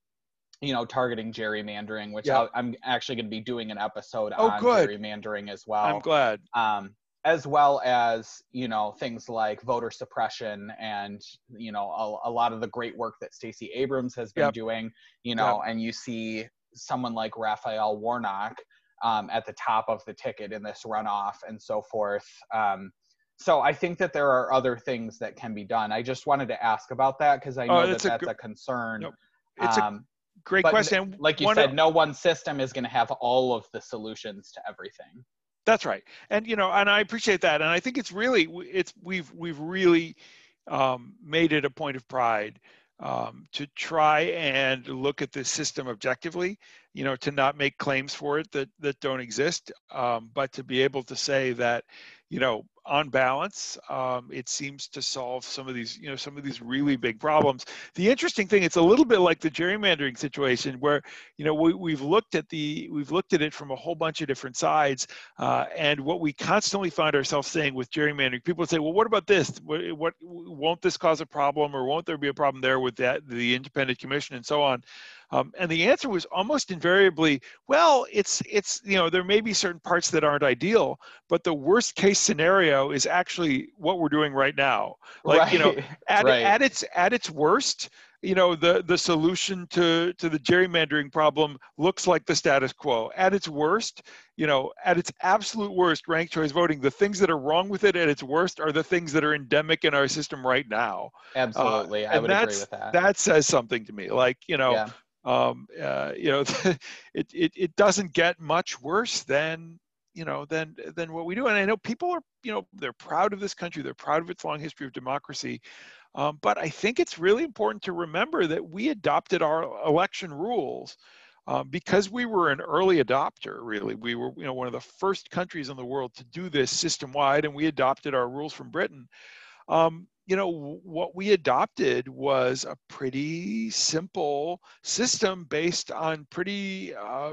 you know targeting gerrymandering, which Yeah. I'll, I'm actually going to be doing an episode Oh, on good. gerrymandering as well I'm glad. um, as well as you know things like voter suppression and you know a, a lot of the great work that Stacey Abrams has been Yep. doing. You know, and you see someone like Raphael Warnock um, at the top of the ticket in this runoff and so forth. Um, so I think that there are other things that can be done. I just wanted to ask about that because I Oh, know that that's a that's a concern. It's a um, Great but question. like you One said, of- no one system is going to have all of the solutions to everything. That's right, and you know, and I appreciate that, and I think it's really, it's we've we've really um, made it a point of pride um, to try and look at this system objectively. You know, to not make claims for it that that don't exist, um, but to be able to say that, you know, on balance, um, it seems to solve some of these, you know, some of these really big problems. The interesting thing, it's a little bit like the gerrymandering situation, where you know we, we've looked at the we've looked at it from a whole bunch of different sides, uh, and what we constantly find ourselves saying with gerrymandering, people say, well, what about this? What, what won't this cause a problem, or won't there be a problem there with that the independent commission and so on? Um, and the answer was almost invariably, well, it's it's you know there may be certain parts that aren't ideal, but the worst case scenario is actually what we're doing right now. Like right. you know, *laughs* at, right. at its at its worst, you know the the solution to to the gerrymandering problem looks like the status quo at its worst you know at its absolute worst ranked choice voting the things that are wrong with it at its worst are the things that are endemic in our system right now absolutely uh, i would agree with that that says something to me like you know yeah um, uh, you know, *laughs* it, it, it doesn't get much worse than, you know, than, than what we do. And I know people are, you know, they're proud of this country. They're proud of its long history of democracy. Um, but I think it's really important to remember that we adopted our election rules um, because we were an early adopter, really. We were, you know, one of the first countries in the world to do this system wide, and we adopted our rules from Britain. Um, you know, what we adopted was a pretty simple system based on pretty uh,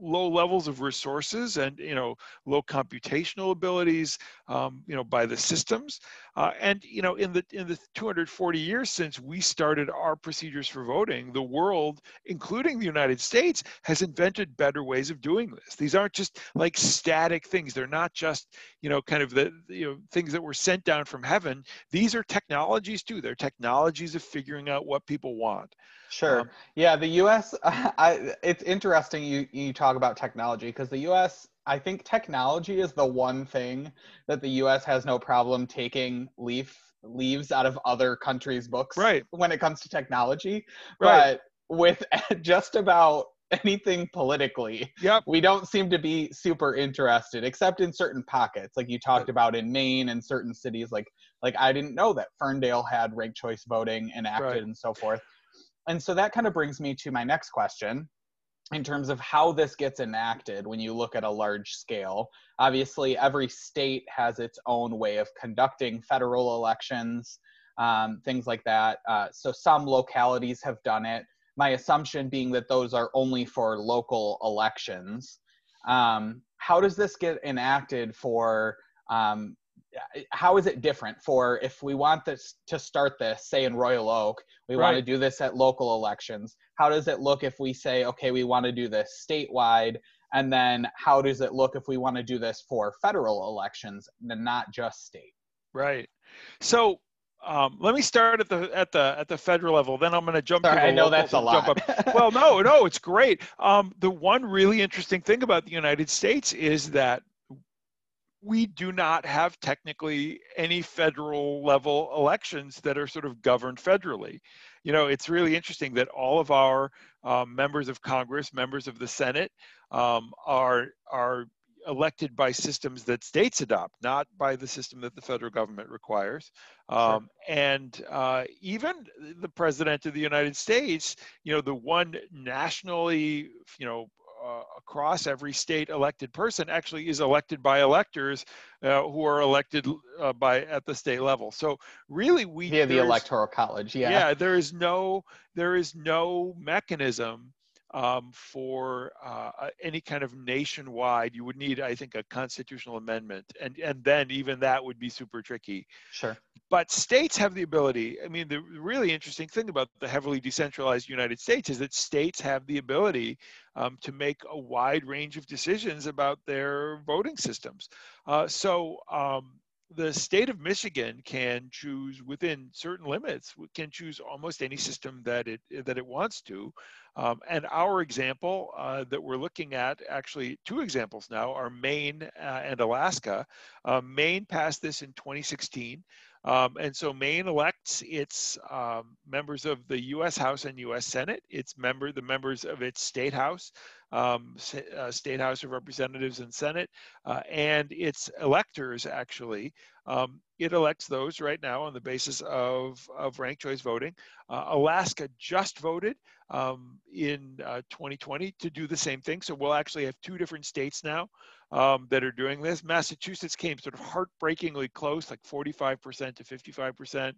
low levels of resources and you know low computational abilities um, you know by the systems. Uh, and you know in the in the 240 years since we started our procedures for voting the world including the united states has invented better ways of doing this. These aren't just like static things. They're not just you know kind of the you know things that were sent down from heaven. These are technologies too. They're technologies of figuring out what people want Sure. Um, yeah, the U.S. *laughs* I, it's interesting you you talk about technology because the U.S. I think technology is the one thing that the U.S. has no problem taking leaf leaves out of other countries' books right. when it comes to technology. Right. But with *laughs* just about anything politically, yep. we don't seem to be super interested, except in certain pockets, like you talked about in Maine and certain cities. Like like I didn't know that Ferndale had ranked choice voting enacted right. and so forth and so that kind of brings me to my next question in terms of how this gets enacted when you look at a large scale. Obviously, every state has its own way of conducting federal elections, um, things like that. Uh, so some localities have done it. My assumption being that those are only for local elections. Um, how does this get enacted for um, how is it different for if we want this to start this say in royal oak we right. want to do this at local elections how does it look if we say okay we want to do this statewide and then how does it look if we want to do this for federal elections and not just state right so um, let me start at the at the at the federal level. Then I'm going to jump. Sorry, to I know that's a lot. well, no, no, it's great. Um, the one really interesting thing about the United States is that we do not have technically any federal level elections that are sort of governed federally. You know, it's really interesting that all of our um, members of Congress, members of the Senate, um, are are elected by systems that states adopt, not by the system that the federal government requires. Um, sure. And uh, even the president of the United States, you know, the one nationally, you know, across every state elected person actually is elected by electors uh, who are elected uh, by at the state level. So really, we via the electoral college. Yeah. Yeah. There is no there is no mechanism um, for uh, any kind of nationwide, you would need, I think, a constitutional amendment, and and then even that would be super tricky. Sure. But states have the ability. I mean, the really interesting thing about the heavily decentralized United States is that states have the ability um, to make a wide range of decisions about their voting systems. Uh, so. Um, the state of Michigan can choose within certain limits, can choose almost any system that it that it wants to. Um, and our example uh, that we're looking at, actually two examples now, are Maine uh, and Alaska. Uh, Maine passed this in 2016. Um, and so Maine elects its um, members of the U.S. House and U.S. Senate, its member, the members of its state house, um, uh, state House of Representatives and Senate, uh, and its electors actually Um, it elects those right now on the basis of, of ranked choice voting. Uh, Alaska just voted um, in uh, 2020 to do the same thing. So we'll actually have two different states now um, that are doing this. Massachusetts came sort of heartbreakingly close, like 45% to 55%,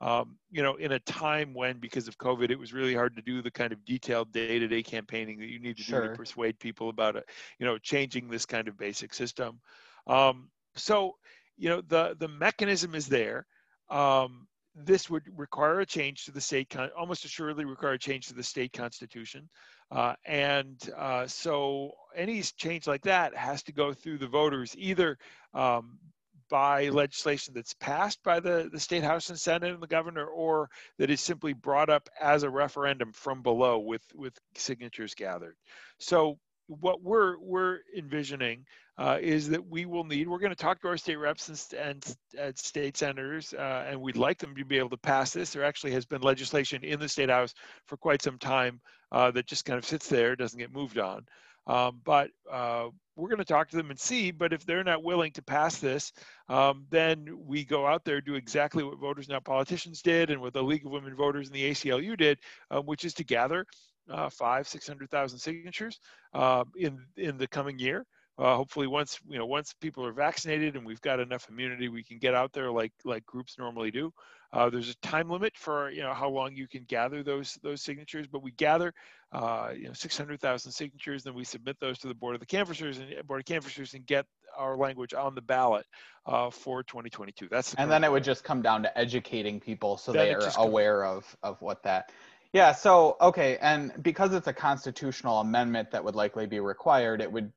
um, you know, in a time when, because of COVID, it was really hard to do the kind of detailed day-to-day campaigning that you need to sure. do to persuade people about it, you know, changing this kind of basic system. Um, so, you know, the, the mechanism is there. Um, this would require a change to the state, con- almost assuredly require a change to the state constitution. Uh, and uh, so any change like that has to go through the voters either um, by legislation that's passed by the, the state house and senate and the governor or that is simply brought up as a referendum from below with with signatures gathered so what we're we're envisioning uh, is that we will need. We're going to talk to our state reps and, and, state senators, uh, and we'd like them to be able to pass this. There actually has been legislation in the state house for quite some time uh, that just kind of sits there, doesn't get moved on. Um, but uh, we're going to talk to them and see. But if they're not willing to pass this, um, then we go out there do exactly what Voters Not Politicians did, and what the League of Women Voters and the ACLU did, um, which is to gather uh, five, six hundred thousand signatures uh, in in the coming year. Uh, hopefully, once you know, once people are vaccinated and we've got enough immunity, we can get out there like like groups normally do. Uh, there's a time limit for you know how long you can gather those those signatures, but we gather uh, you know 600,000 signatures, then we submit those to the board of the canvassers and board of canvassers and get our language on the ballot uh, for 2022. That's the and then it would just come down to educating people so then they are aware of of what that. Yeah. So okay, and because it's a constitutional amendment that would likely be required, it would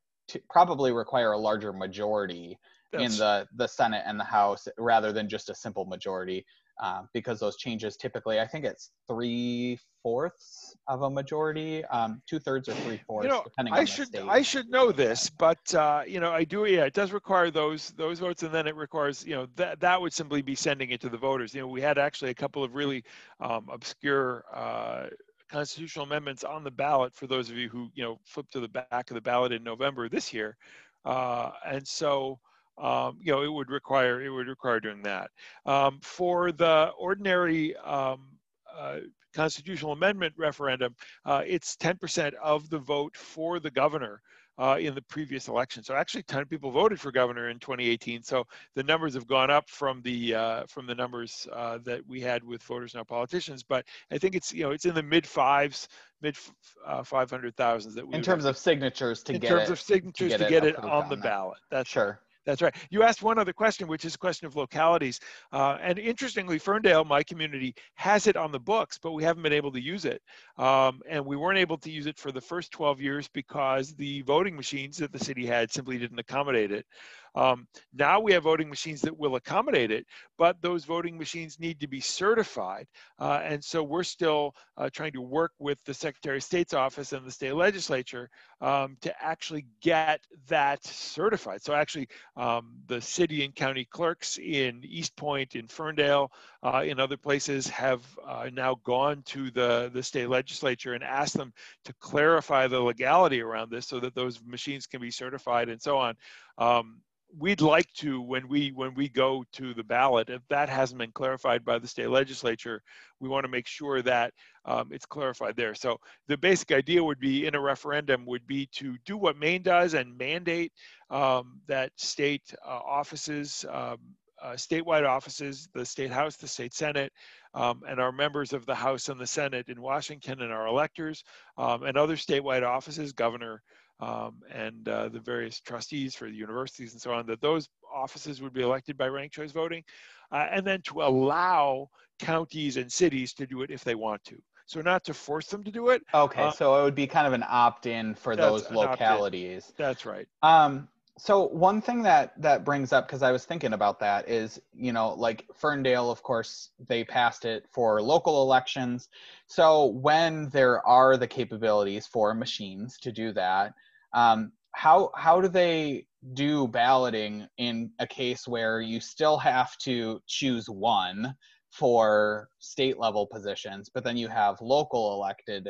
probably require a larger majority That's... in the the Senate and the House rather than just a simple majority. Uh, because those changes typically, I think it's three fourths of a majority, um, two thirds or three fourths, you know, depending I on should, the state. I should know this, but uh, you know, I do. Yeah, it does require those those votes, and then it requires, you know, that that would simply be sending it to the voters. You know, we had actually a couple of really um, obscure. Uh, constitutional amendments on the ballot for those of you who you know flip to the back of the ballot in November this year, uh, and so um, you know it would require it would require doing that um, for the ordinary um, uh, constitutional amendment referendum. Uh, it's 10% of the vote for the governor uh, in the previous election. So actually, 10 people voted for governor in 2018. So the numbers have gone up from the uh, from the numbers uh, that we had with voters not politicians. But I think it's you know it's in the mid fives, mid uh, 500,000s that we. In terms of signatures to in get. In terms it, of signatures to get, to get it, on the ballot. That's sure. That's right. You asked one other question, which is a question of localities. Uh, and interestingly, Ferndale, my community, has it on the books, but we haven't been able to use it. Um, and we weren't able to use it for the first 12 years because the voting machines that the city had simply didn't accommodate it. Um, now we have voting machines that will accommodate it, but those voting machines need to be certified. Uh, and so we're still uh, trying to work with the Secretary of State's office and the state legislature um, to actually get that certified. So actually, um, the city and county clerks in Eastpointe, in Ferndale, uh, in other places have uh, now gone to the, the state legislature and asked them to clarify the legality around this so that those machines can be certified and so on. Um, we'd like to when we when we go to the ballot if that hasn't been clarified by the state legislature we want to make sure that um, it's clarified there. So the basic idea would be in a referendum would be to do what maine does and mandate um, that state uh, offices um, uh, statewide offices the state house the state senate um, and our members of the house and the senate in washington and our electors um, and other statewide offices governor um, and uh, the various trustees for the universities and so on, that those offices would be elected by ranked choice voting, uh, and then to allow counties and cities to do it if they want to. So not to force them to do it. Okay, uh, so it would be kind of an opt-in for those localities. That's right. Um, so one thing that that brings up because i was thinking about that is you know like ferndale of course they passed it for local elections. So when there are the capabilities for machines to do that um, how how do they do balloting in a case where you still have to choose one for state level positions but then you have local elected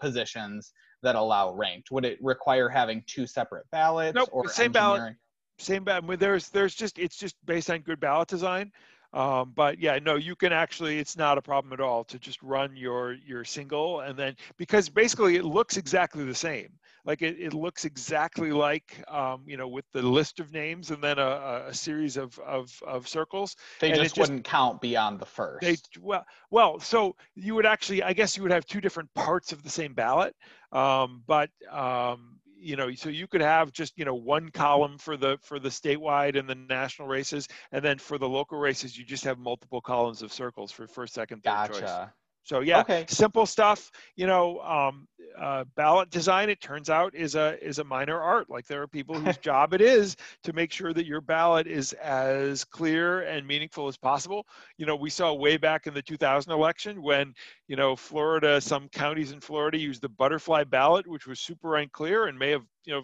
positions that allow ranked? Would it require having two separate ballots nope, or same ballot? same bad. There's there's just it's just based on good ballot design. Um, but yeah, no, you can actually, it's not a problem at all to just run your your single and then because basically it looks exactly the same. Like it, it looks exactly like um, you know with the list of names and then a, a series of, of, of circles. They and just, wouldn't count beyond the first. They well well so you would actually I guess you would have two different parts of the same ballot, um, but um, you know so you could have just you know one column for the for the statewide and the national races and then for the local races you just have multiple columns of circles for first second third gotcha. choice so yeah, okay. simple stuff. You know, um, uh, ballot design. It turns out is a is a minor art. Like there are people whose *laughs* job it is to make sure that your ballot is as clear and meaningful as possible. You know, we saw way back in the 2000 election when you know Florida, some counties in Florida used the butterfly ballot, which was super unclear and may have you know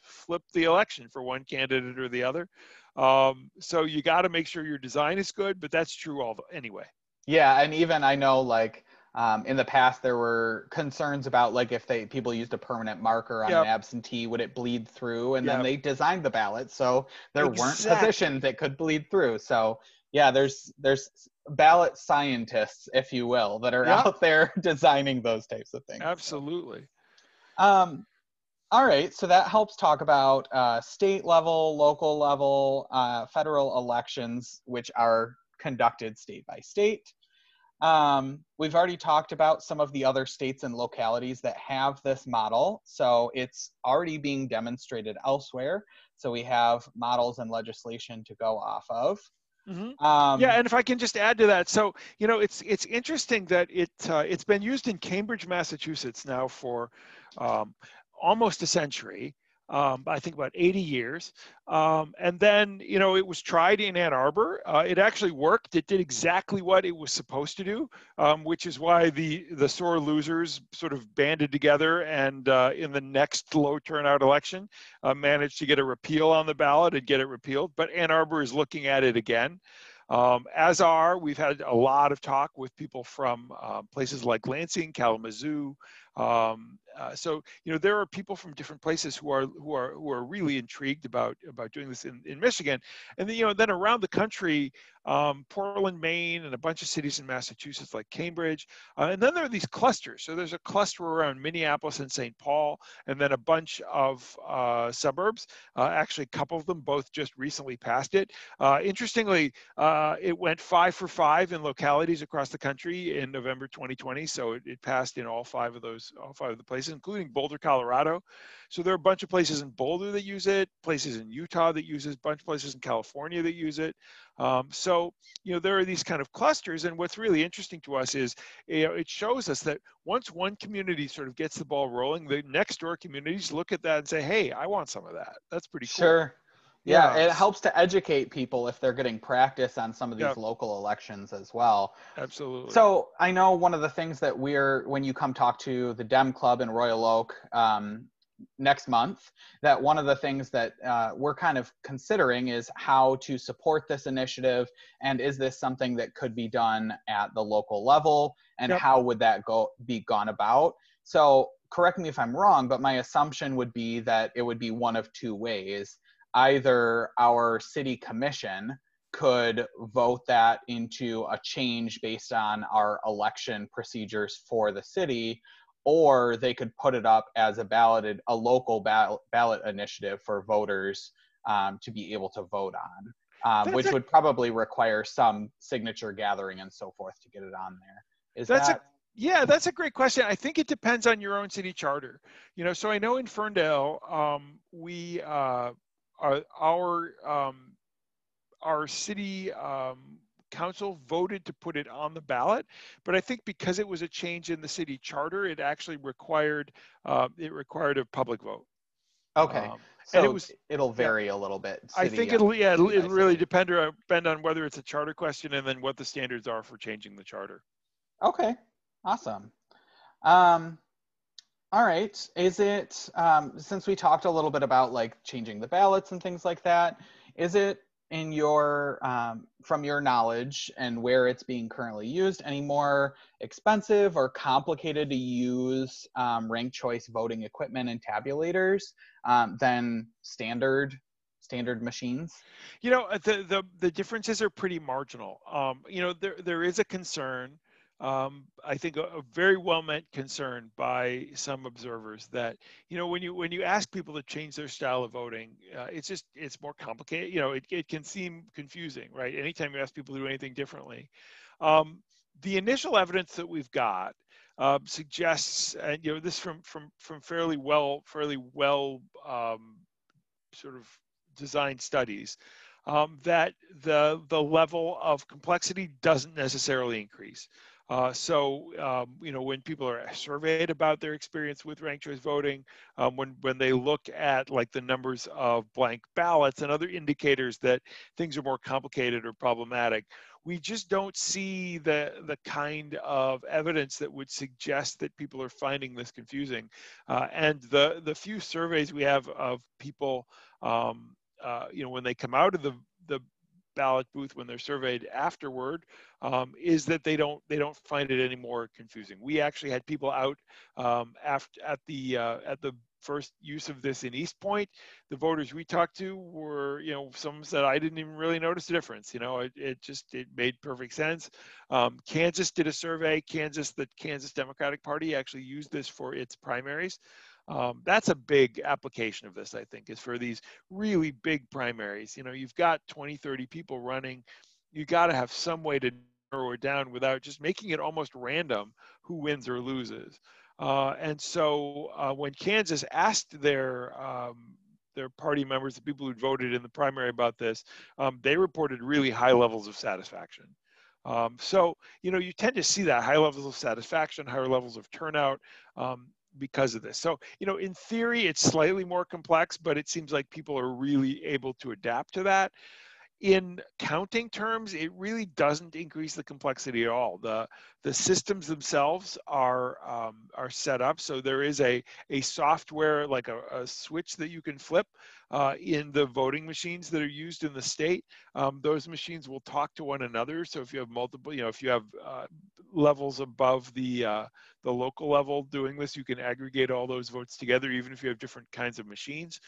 flipped the election for one candidate or the other. Um, so you got to make sure your design is good, but that's true all the, anyway. Yeah, and even I know like um, in the past there were concerns about like if they people used a permanent marker on Yep. an absentee, would it bleed through? And Yep. then they designed the ballot so there weren't positions that could bleed through. So yeah, there's there's ballot scientists, if you will, that are Yep. out there *laughs* designing those types of things. so. Absolutely. Um, all right, so that helps talk about uh, state level, local level, uh, federal elections, which are conducted state by state. Um, we've already talked about some of the other states and localities that have this model, so it's already being demonstrated elsewhere. So we have models and legislation to go off of. hmm Um, yeah, and if I can just add to that, so you know, it's it's interesting that it uh, it's been used in Cambridge, Massachusetts now for um, almost a century. Um, I think about 80 years, um, and then you know it was tried in Ann Arbor. Uh, it actually worked. It did exactly what it was supposed to do, um, which is why the the sore losers sort of banded together and uh, in the next low turnout election uh, managed to get a repeal on the ballot and get it repealed. But Ann Arbor is looking at it again. Um, as are, we've had a lot of talk with people from uh, places like Lansing, Kalamazoo. Um, uh, so you know there are people from different places who are who are who are really intrigued about about doing this in, in Michigan, and then you know then around the country, um, Portland, Maine, and a bunch of cities in Massachusetts like Cambridge, uh, and then there are these clusters. So there's a cluster around Minneapolis and St. Paul, and then a bunch of uh, suburbs. Uh, actually, a couple of them both just recently passed it. Uh, interestingly, uh, it went five for five in localities across the country in November 2020. So it, it passed in all five of those, all five of the places, including Boulder, Colorado. So there are a bunch of places in Boulder that use it, places in Utah that use it, a bunch of places in California that use it. Um, so you know there are these kind of clusters, and what's really interesting to us is you know, it shows us that once one community sort of gets the ball rolling, the next door communities look at that and say, "Hey, I want some of that." That's pretty cool. Sure. Yeah, Yeah. it helps to educate people if they're getting practice on some of these local elections as well. Absolutely. So I know one of the things that we're when you come talk to the Dem Club in Royal Oak um, next month, that one of the things that uh, we're kind of considering is how to support this initiative, and is this something that could be done at the local level, and Yep. how would that go be gone about? So correct me if I'm wrong, but my assumption would be that it would be one of two ways. Either our city commission could vote that into a change based on our election procedures for the city, or they could put it up as a balloted, a local ballot, ballot initiative for voters um, to be able to vote on, um, which a- would probably require some signature gathering and so forth to get it on there. Is That's a- that Yeah, that's a great question. I think it depends on your own city charter. You know, so I know in Ferndale, um, we uh, our our um, our city um, council voted to put it on the ballot, but I think because it was a change in the city charter, it actually required uh, it required a public vote. okay? Um, so it was- it'll vary a little bit. I think it'll yeah it'll, it'll really depend or depend on whether it's a charter question and then what the standards are for changing the charter. Okay, awesome. Um, all right. Is it um, since we talked a little bit about like changing the ballots and things like that? Is it in your um, from your knowledge and where it's being currently used any more expensive or complicated to use um, ranked choice voting equipment and tabulators um, than standard standard machines? You know, uh, the the, the differences are pretty marginal. Um, you know, there there is a concern. Um, I think a, a, very well meant concern by some observers that you know when you when you ask people to change their style of voting, uh, it's just it's more complicated. You know, it, it can seem confusing, right? Anytime you ask people to do anything differently, um, the initial evidence that we've got uh, suggests, and you know, this from from from fairly well fairly well um, sort of designed studies, um, that the the level of complexity doesn't necessarily increase. Uh, so, um, you know, when people are surveyed about their experience with ranked choice voting, um, when, when they look at like the numbers of blank ballots and other indicators that things are more complicated or problematic, we just don't see the, the kind of evidence that would suggest that people are finding this confusing. Uh, and the, the few surveys we have of people, um, uh, you know, when they come out of the, the ballot booth when they're surveyed afterward um, is that they don't they don't find it any more confusing. We actually had people out um, after at the uh, at the first use of this in Eastpointe. The voters we talked to were you know some said I didn't even really notice the difference. You know it, it just it made perfect sense. Um, Kansas did a survey. Kansas the Kansas Democratic Party actually used this for its primaries. Um, that's a big application of this, I think, is for these really big primaries. You know, you've got 20, 30 people running. You got to have some way to narrow it down without just making it almost random who wins or loses. Uh, and so uh, when Kansas asked their um, their party members, the people who voted in the primary about this, um, they reported really high levels of satisfaction. Um, so, you know, you tend to see that high levels of satisfaction, higher levels of turnout. Because of this. So, you know, in theory, it's slightly more complex, but it seems like people are really able to adapt to that. In counting terms, it really doesn't increase the complexity at all. The the systems themselves are um, are set up so there is a a software like a, a switch that you can flip uh, in the voting machines that are used in the state. Um, those machines will talk to one another. So if you have multiple, you know, if you have uh, levels above the uh, the local level doing this, you can aggregate all those votes together, even if you have different kinds of machines.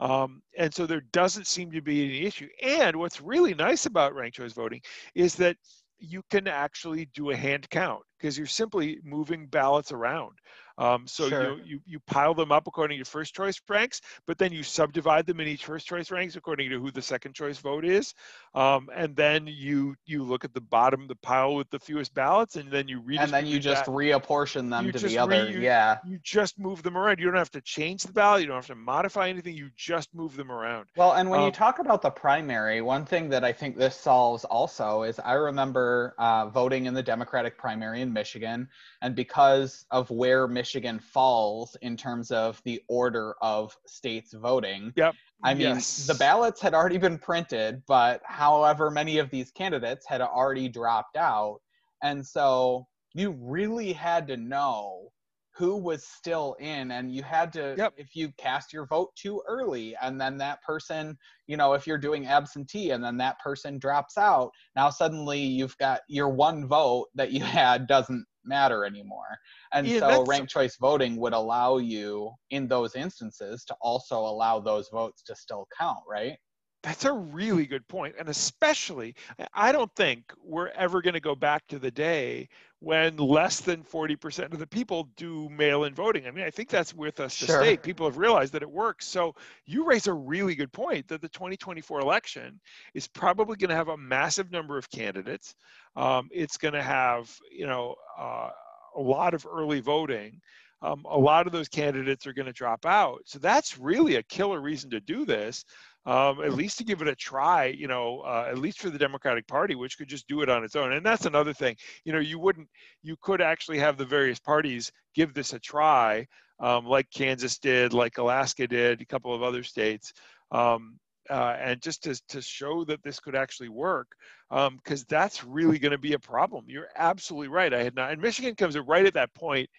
Um, and so there doesn't seem to be any issue. And what's really nice about ranked choice voting is that you can actually do a hand count because you're simply moving ballots around. Um, so sure. you, you you pile them up according to your first choice ranks, but then you subdivide them in each first choice ranks according to who the second choice vote is, um, and then you you look at the bottom of the pile with the fewest ballots, and then you read. And then you just that. reapportion them you to the other. Re, you, yeah. You just move them around. You don't have to change the ballot. You don't have to modify anything. You just move them around. Well, and when um, you talk about the primary, one thing that I think this solves also is I remember uh, voting in the Democratic primary in Michigan, and because of where Michigan Michigan falls in terms of the order of states voting. Yep. I mean, yes. the ballots had already been printed, but however many of these candidates had already dropped out. And so you really had to know who was still in and you had to yep. if you cast your vote too early and then that person you know if you're doing absentee and then that person drops out now suddenly you've got your one vote that you had doesn't matter anymore. And yeah, so ranked choice voting would allow you in those instances to also allow those votes to still count, right? That's a really good point. And especially, I don't think we're ever going to go back to the day when less than 40% of the people do mail in voting. I mean, I think that's with us to sure. stay. People have realized that it works. So you raise a really good point that the 2024 election is probably going to have a massive number of candidates. Um, it's going to have, you know, uh, a lot of early voting. Um, a lot of those candidates are going to drop out. So that's really a killer reason to do this um, at least to give it a try, you know, uh, at least for the Democratic Party, which could just do it on its own. And that's another thing, you know, you wouldn't, you could actually have the various parties give this a try, um, like Kansas did, like Alaska did, a couple of other states. Um, uh, and just to, to show that this could actually work, because um, that's really going to be a problem. You're absolutely right. I had not, and Michigan comes right at that point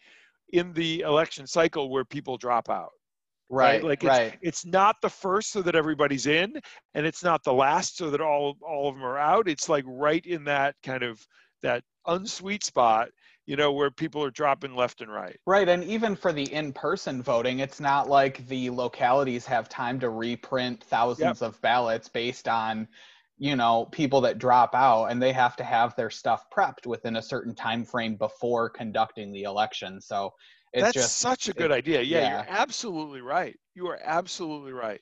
in the election cycle where people drop out. Right, right. Like it's, right. it's not the first so that everybody's in, and it's not the last so that all all of them are out. It's like right in that kind of that unsweet spot you know, where people are dropping left and right. Right. And even for the in person voting, it's not like the localities have time to reprint thousands yep. of ballots based on, you know, people that drop out and they have to have their stuff prepped within a certain time frame before conducting the election. So that's just, such a good it, idea. Yeah, yeah, you're absolutely right. You are absolutely right.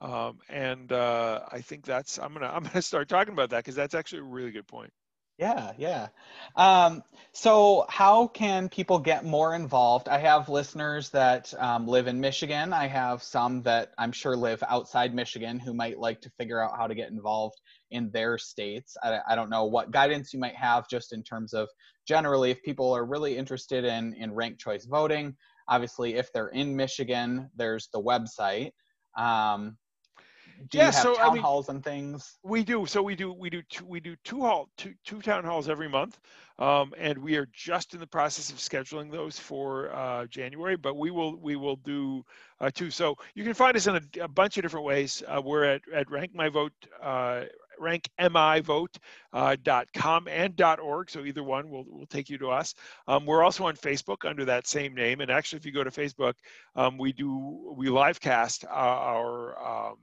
Um, and uh, I think that's I'm gonna *laughs* I'm gonna start talking about that because that's actually a really good point. Yeah, yeah. Um, so, how can people get more involved? I have listeners that um, live in Michigan. I have some that I'm sure live outside Michigan who might like to figure out how to get involved in their states. I, I don't know what guidance you might have just in terms of generally if people are really interested in, in ranked choice voting. Obviously, if they're in Michigan, there's the website. Um, do yeah, you have so, town I mean, halls and things? We do. So we do we do two we do two hall two two town halls every month, um, and we are just in the process of scheduling those for uh, January. But we will we will do uh, two. So you can find us in a, a bunch of different ways. Uh, we're at at Rank MI Vote. Uh, rankmivote.com uh, and .org. So either one will, will take you to us. Um, we're also on Facebook under that same name. And actually, if you go to Facebook, um, we do we live cast our um,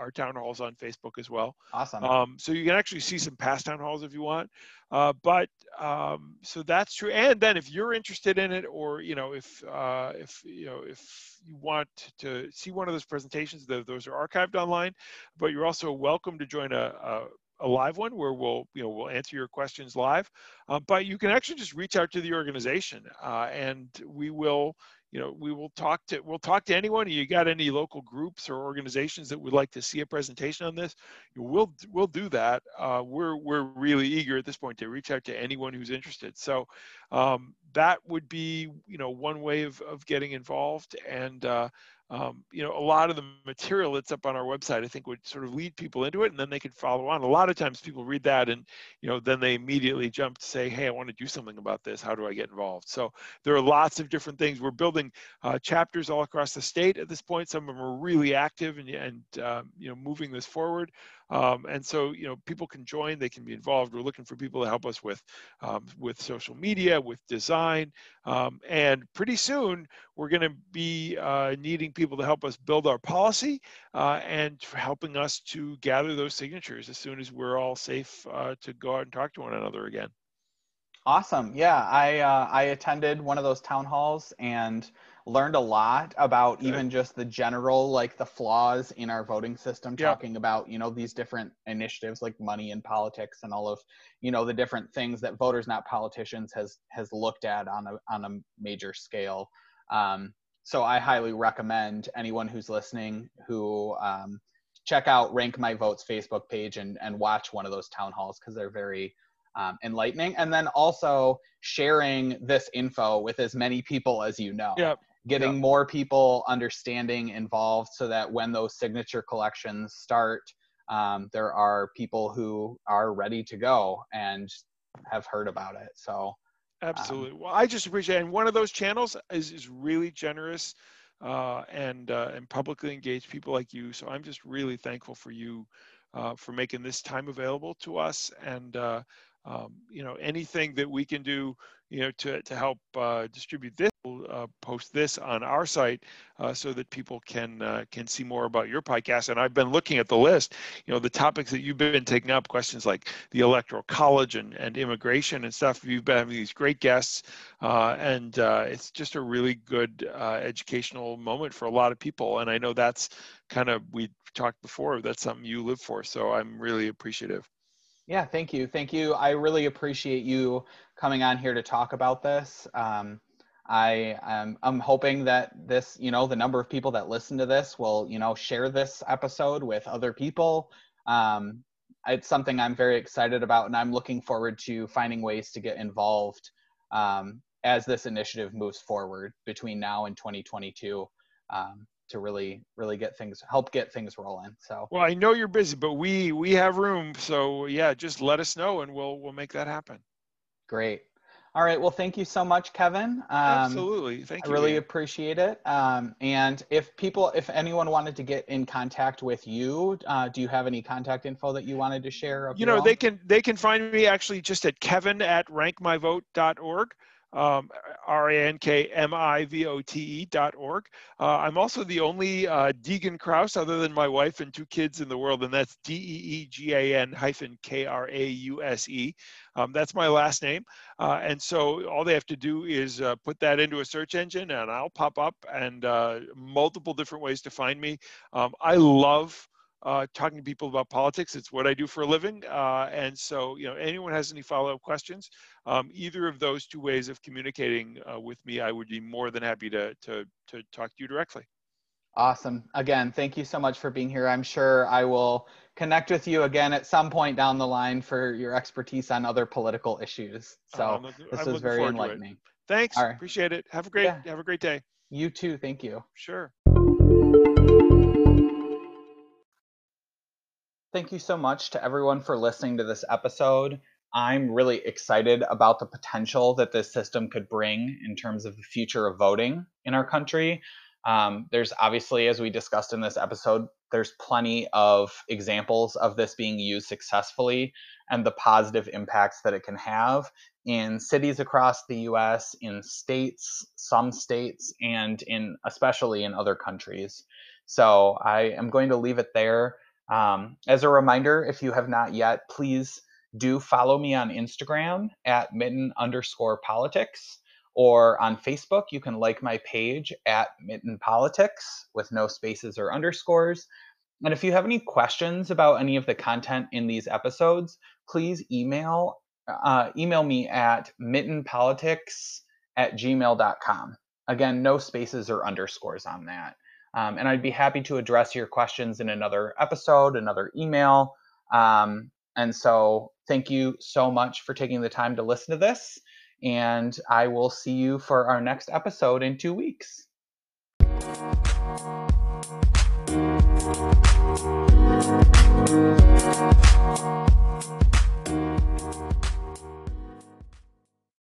our town halls on Facebook as well. Awesome. Um, so you can actually see some past town halls if you want. Uh, but um, so that's true. And then if you're interested in it, or you know, if uh, if you know if you want to see one of those presentations, those are archived online. But you're also welcome to join a, a a live one where we'll you know we'll answer your questions live uh, but you can actually just reach out to the organization uh, and we will you know, we will talk to we'll talk to anyone. You got any local groups or organizations that would like to see a presentation on this? We'll we'll do that. Uh, we're we're really eager at this point to reach out to anyone who's interested. So um, that would be you know one way of of getting involved and. Uh, um, you know, a lot of the material that's up on our website, I think, would sort of lead people into it, and then they could follow on. A lot of times, people read that, and you know, then they immediately jump to say, "Hey, I want to do something about this. How do I get involved?" So there are lots of different things. We're building uh, chapters all across the state at this point. Some of them are really active and, and um, you know, moving this forward. Um, and so, you know, people can join, they can be involved. We're looking for people to help us with, um, with social media, with design. Um, and pretty soon, we're going to be uh, needing people to help us build our policy uh, and helping us to gather those signatures as soon as we're all safe uh, to go out and talk to one another again. Awesome. Yeah, I uh, I attended one of those town halls and learned a lot about even just the general like the flaws in our voting system talking about you know these different initiatives like money in politics and all of you know the different things that voters not politicians has has looked at on a on a major scale. Um, so i highly recommend anyone who's listening who um, check out Rank MI Vote's facebook page and and watch one of those town halls because they're very um, enlightening. And then also sharing this info with as many people as you know. Yep getting yeah. more people understanding involved so that when those signature collections start um, there are people who are ready to go and have heard about it so um, absolutely um, well i just appreciate it. and one of those channels is, is really generous uh, and uh, and publicly engaged people like you so i'm just really thankful for you uh, for making this time available to us and uh, um, you know anything that we can do you know to, to help uh, distribute this we'll uh, post this on our site uh, so that people can uh, can see more about your podcast. And i've been looking at the list you know the topics that you've been taking up questions like the electoral college and, and immigration and stuff. You've been having these great guests uh, and uh, it's just a really good educational moment for a lot of people. And i know that's kind of we talked before that's something you live for. So i'm really appreciative yeah, thank you. Thank you. I really appreciate you coming on here to talk about this. Um, I am I'm hoping that this, you know, the number of people that listen to this will, you know, share this episode with other people. Um, it's something I'm very excited about, and I'm looking forward to finding ways to get involved um, as this initiative moves forward between now and 2022. Um, to really really get things help get things rolling so. Well i know you're busy but we we have room so yeah just let us know and we'll we'll make that happen. Great. All right well thank you so much kevin. Um, absolutely. Thank you i really appreciate it. Um, and if people if anyone wanted to get in contact with you uh, do you have any contact info that you wanted to share you know they can they can find me actually just at kevin at rankmivote.org um, R-A-N-K-M-I-V-O-T-E dot org. Uh, I'm also the only uh, Deegan Krause, other than my wife and two kids in the world, and that's D-E-E-G-A-N hyphen K-R-A-U-S-E. Um, that's my last name. Uh, and so all they have to do is uh, put that into a search engine and I'll pop up and uh, multiple different ways to find me. Um, I love uh, talking to people about politics. It's what I do for a living. Uh, and so, you know, anyone has any follow-up questions, um, either of those two ways of communicating uh, with me, I would be more than happy to, to, to talk to you directly. Awesome. Again, thank you so much for being here. I'm sure I will connect with you again at some point down the line for your expertise on other political issues. So um, this I'm was very enlightening. Thanks. Appreciate it. Have a great yeah. have a great day. You too. Thank you. Sure. Thank you so much to everyone for listening to this episode. I'm really excited about the potential that this system could bring in terms of the future of voting in our country. Um, there's obviously, as we discussed in this episode, there's plenty of examples of this being used successfully and the positive impacts that it can have in cities across the US, in states, some states, and in especially in other countries. So I am going to leave it there. Um, as a reminder, if you have not yet, please do follow me on Instagram at mitten underscore politics or on Facebook. You can like my page at mitten politics with no spaces or underscores. And if you have any questions about any of the content in these episodes, please email uh, email me at mittenpolitics at gmail.com. Again, no spaces or underscores on that. Um, and I'd be happy to address your questions in another episode, another email. Um, and so thank you so much for taking the time to listen to this. And I will see you for our next episode in two weeks.